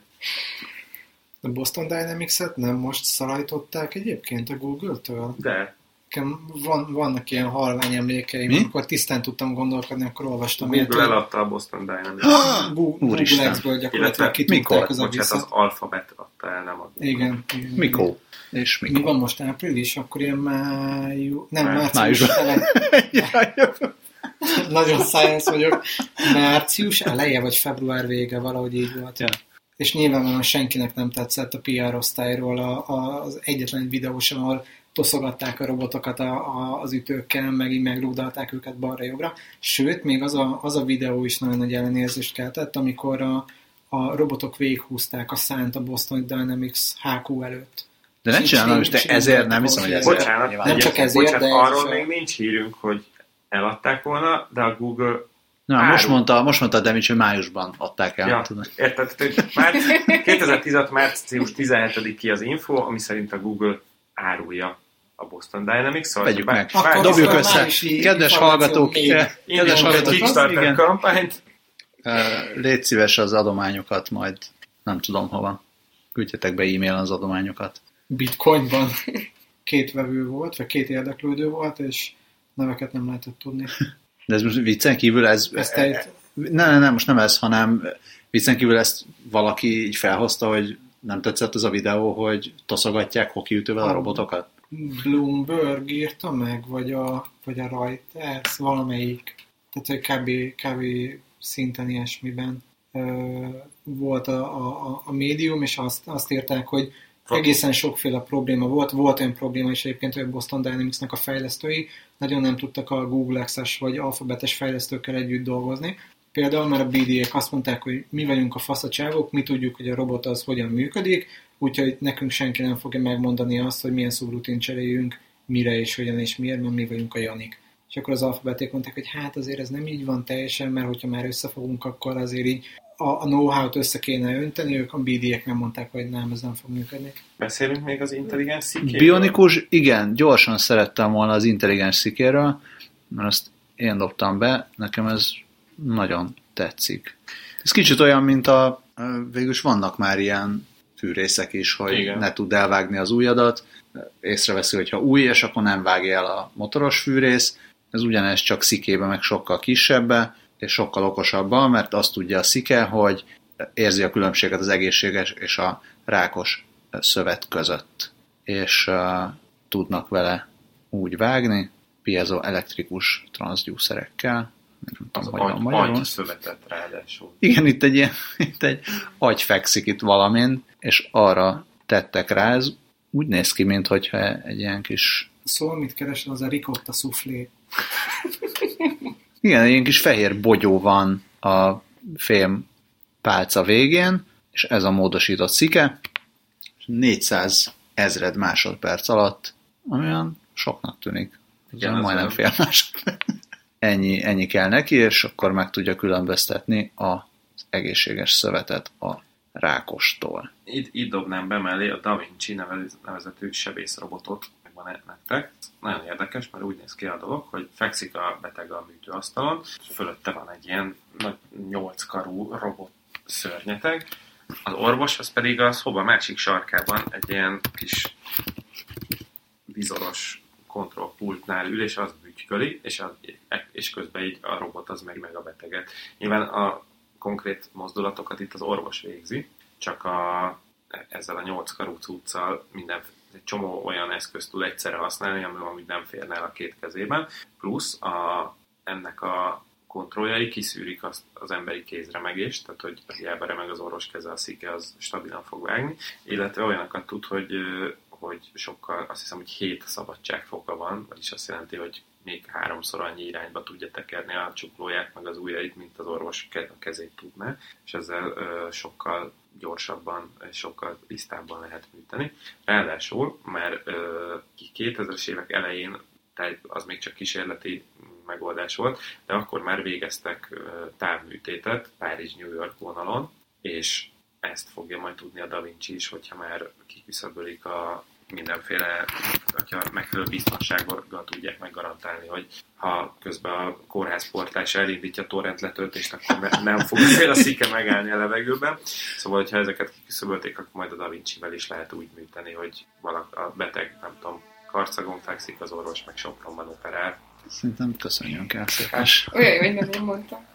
A: A Boston Dynamics-et nem most szalajtották egyébként a Google-től?
C: De.
A: Nekem van, vannak ilyen halvány emlékeim, amikor tisztán tudtam gondolkodni, akkor olvastam.
C: Google ilyet, eladta a Boston Dynamics.
A: Ah, Google X-ből gyakorlatilag kitudták
C: az a vissza. az alfabet adta el, nem a
A: Google. Igen. igen
D: mikor? És mikor?
A: Mi van most április? Akkor ilyen májú... Nem, március eleje. Nagyon science vagyok. Március eleje, vagy február vége, valahogy így volt.
D: Ja.
A: És nyilvánvalóan senkinek nem tetszett a PR osztályról a, a, az egyetlen videó sem, ahol toszogatták a robotokat a, a, az ütőkkel, meg így megrúdalták őket balra-jobbra. Sőt, még az a, az a videó is nagyon nagy ellenérzést keltett, amikor a, a robotok végighúzták a szánt a Boston Dynamics HQ előtt.
D: De nem csinálom, és te ezért nem hiszem, hogy ezért.
C: Bocsánat, nem csak ezért, bocsánat, de arról még nincs hírünk, hogy eladták volna, de a Google
D: Na, most mondta, most mondta Demics, hogy májusban adták el.
C: Ja, érted, hogy már 2016. március 17 ki az info, ami szerint a Google árulja a Boston Dynamics.
D: Szóval Vegyük meg, bár, dobjuk össze. Kedves hallgatók, kedves hallgatók,
C: Kickstarter kampányt.
D: Légy szíves az adományokat, majd nem tudom hova. Küldjetek be e-mail az adományokat.
A: Bitcoinban két vevő volt, vagy két érdeklődő volt, és neveket nem lehetett tudni.
D: De ez most viccen kívül ez...
A: Ezt egy...
D: Nem, nem, nem, most nem ez, hanem viccen kívül ezt valaki így felhozta, hogy nem tetszett az a videó, hogy toszogatják hokiütővel a, a robotokat?
A: Bloomberg írta meg, vagy a, vagy a Reuters, valamelyik. Tehát, kb, kb szinten ilyesmiben ö, volt a, a, a médium, és azt, azt írták, hogy egészen sokféle probléma volt. Volt olyan probléma is egyébként, hogy a Boston Dynamics-nak a fejlesztői nagyon nem tudtak a Google Access vagy alfabetes fejlesztőkkel együtt dolgozni. Például mert a BDA-k azt mondták, hogy mi vagyunk a faszacsávok, mi tudjuk, hogy a robot az hogyan működik, úgyhogy nekünk senki nem fogja megmondani azt, hogy milyen szubrutin cseréljünk, mire és hogyan és miért, mert mi vagyunk a Janik. És akkor az alfabeték mondták, hogy hát azért ez nem így van teljesen, mert hogyha már összefogunk, akkor azért így a, a know-how-t össze kéne önteni, ők a BD-ek nem mondták, hogy nem, ez nem fog működni.
C: Beszélünk még az intelligens szikéről?
D: Bionikus, igen, gyorsan szerettem volna az intelligens szikéről, mert azt én dobtam be, nekem ez nagyon tetszik. Ez kicsit olyan, mint a, végülis vannak már ilyen fűrészek is, hogy
C: Igen.
D: ne tud elvágni az ujjadat. Észreveszi, hogyha új, és akkor nem vágja el a motoros fűrész. Ez ugyanez csak szikébe, meg sokkal kisebbe, és sokkal okosabban, mert azt tudja a szike, hogy érzi a különbséget az egészséges és a rákos szövet között. És uh, tudnak vele úgy vágni, piezo elektrikus transzgyúszerekkel. Nem
C: Az
D: tudom, hogy van
C: agy,
D: magyarul.
C: agy szövetet ráadásul.
D: Igen, itt egy ilyen, itt egy agy fekszik itt valamin, és arra tettek rá, ez úgy néz ki, mintha egy ilyen kis,
A: Szóval mit keresel, az a ricotta soufflé.
D: igen, egy ilyen kis fehér bogyó van a fém pálca végén, és ez a módosított szike, és 400 ezred másodperc alatt, ami olyan soknak tűnik.
C: Igen, az
D: majdnem fél másodperc. Ennyi, ennyi kell neki, és akkor meg tudja különböztetni az egészséges szövetet a rákostól.
C: Itt, itt dobnám be mellé a Da Vinci nevez- nevezetű sebészrobotot, megvan e- nektek. Nagyon érdekes, mert úgy néz ki a dolog, hogy fekszik a beteg a műtőasztalon, fölötte van egy ilyen nagy nyolc karú robot szörnyeteg, az orvos az pedig a szoba másik sarkában egy ilyen kis vizoros kontrollpultnál ül, és az bütyköli, és, az, és közben így a robot az meg meg a beteget. Nyilván a konkrét mozdulatokat itt az orvos végzi, csak a, ezzel a nyolc karú cuccal minden egy csomó olyan eszközt tud egyszerre használni, ami amúgy nem férne el a két kezében, plusz a, ennek a kontrolljai kiszűrik azt az emberi kézremegést, tehát hogy hiába remeg az orvos keze, a szike az stabilan fog vágni, illetve olyanokat tud, hogy, hogy sokkal, azt hiszem, hogy 7 szabadságfoka van, vagyis azt jelenti, hogy még háromszor annyi irányba tudja tekerni a csuklóját, meg az ujjait, mint az orvos a kezét tudná, és ezzel ö, sokkal gyorsabban sokkal tisztábban lehet műteni. Ráadásul, ö, 2000-es évek elején, tehát az még csak kísérleti megoldás volt, de akkor már végeztek távműtétet Párizs-New York vonalon, és ezt fogja majd tudni a Da Vinci is, hogyha már kiküszöbölik a mindenféle, hogyha megfelelő biztonsággal tudják meggarantálni, hogy ha közben a kórházportás elindítja a torrent letöltést, akkor ne, nem fog fél a szike megállni a levegőben. Szóval, hogyha ezeket kiküszöbölték, akkor majd a Da Vinci-vel is lehet úgy műteni, hogy valak, a beteg, nem tudom, karcagon fekszik, az orvos meg Sopronban operál.
D: Szerintem köszönjünk el szépen.
B: Olyan hogy nem én mondtam.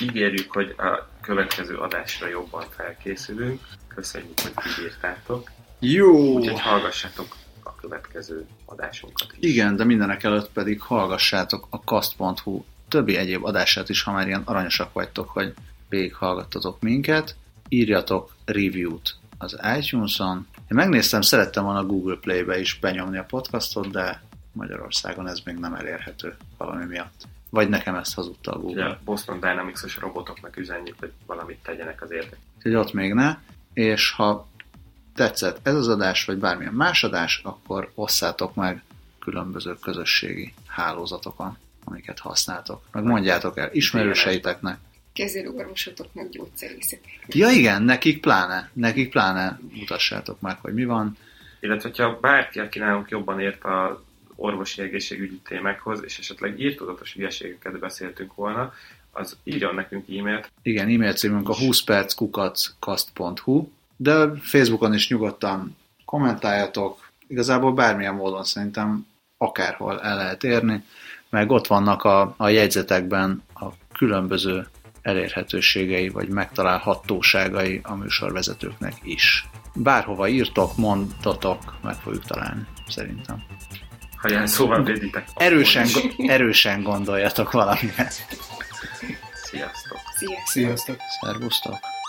C: ígérjük, hogy a következő adásra jobban felkészülünk. Köszönjük, hogy kibírtátok.
D: Jó!
C: Úgyhogy hallgassátok a következő adásunkat is.
D: Igen, de mindenek előtt pedig hallgassátok a kast.hu többi egyéb adását is, ha már ilyen aranyosak vagytok, hogy végighallgattatok minket. Írjatok review-t az iTunes-on. Én megnéztem, szerettem volna Google Play-be is benyomni a podcastot, de Magyarországon ez még nem elérhető valami miatt. Vagy nekem ezt hazudta a Google.
C: a Boston Dynamics-os robotoknak üzenjük, hogy valamit tegyenek az érdek.
D: Úgyhogy ott még ne. És ha tetszett ez az adás, vagy bármilyen más adás, akkor osszátok meg különböző közösségi hálózatokon, amiket használtok. Meg mondjátok el ismerőseiteknek.
B: Kezelőorvosotoknak gyógyszerészetek.
D: Ja igen, nekik pláne, nekik pláne mutassátok meg, hogy mi van.
C: Illetve, hogyha bárki, aki nálunk jobban ért a orvosi egészségügyi témákhoz, és esetleg írtudatos hülyeségeket beszéltünk volna, az írjon nekünk e-mailt.
D: Igen, e-mail címünk a 20 perckukacskast.hu, de Facebookon is nyugodtan kommentáljatok, igazából bármilyen módon szerintem akárhol el lehet érni, meg ott vannak a, a jegyzetekben a különböző elérhetőségei, vagy megtalálhatóságai a műsorvezetőknek is. Bárhova írtok, mondatok, meg fogjuk találni, szerintem.
C: Ha ilyen szóval véditek.
D: Erősen, erősen gondoljatok valamire.
C: Sziasztok!
B: Sziasztok!
A: Sziasztok!
D: Szervusztok!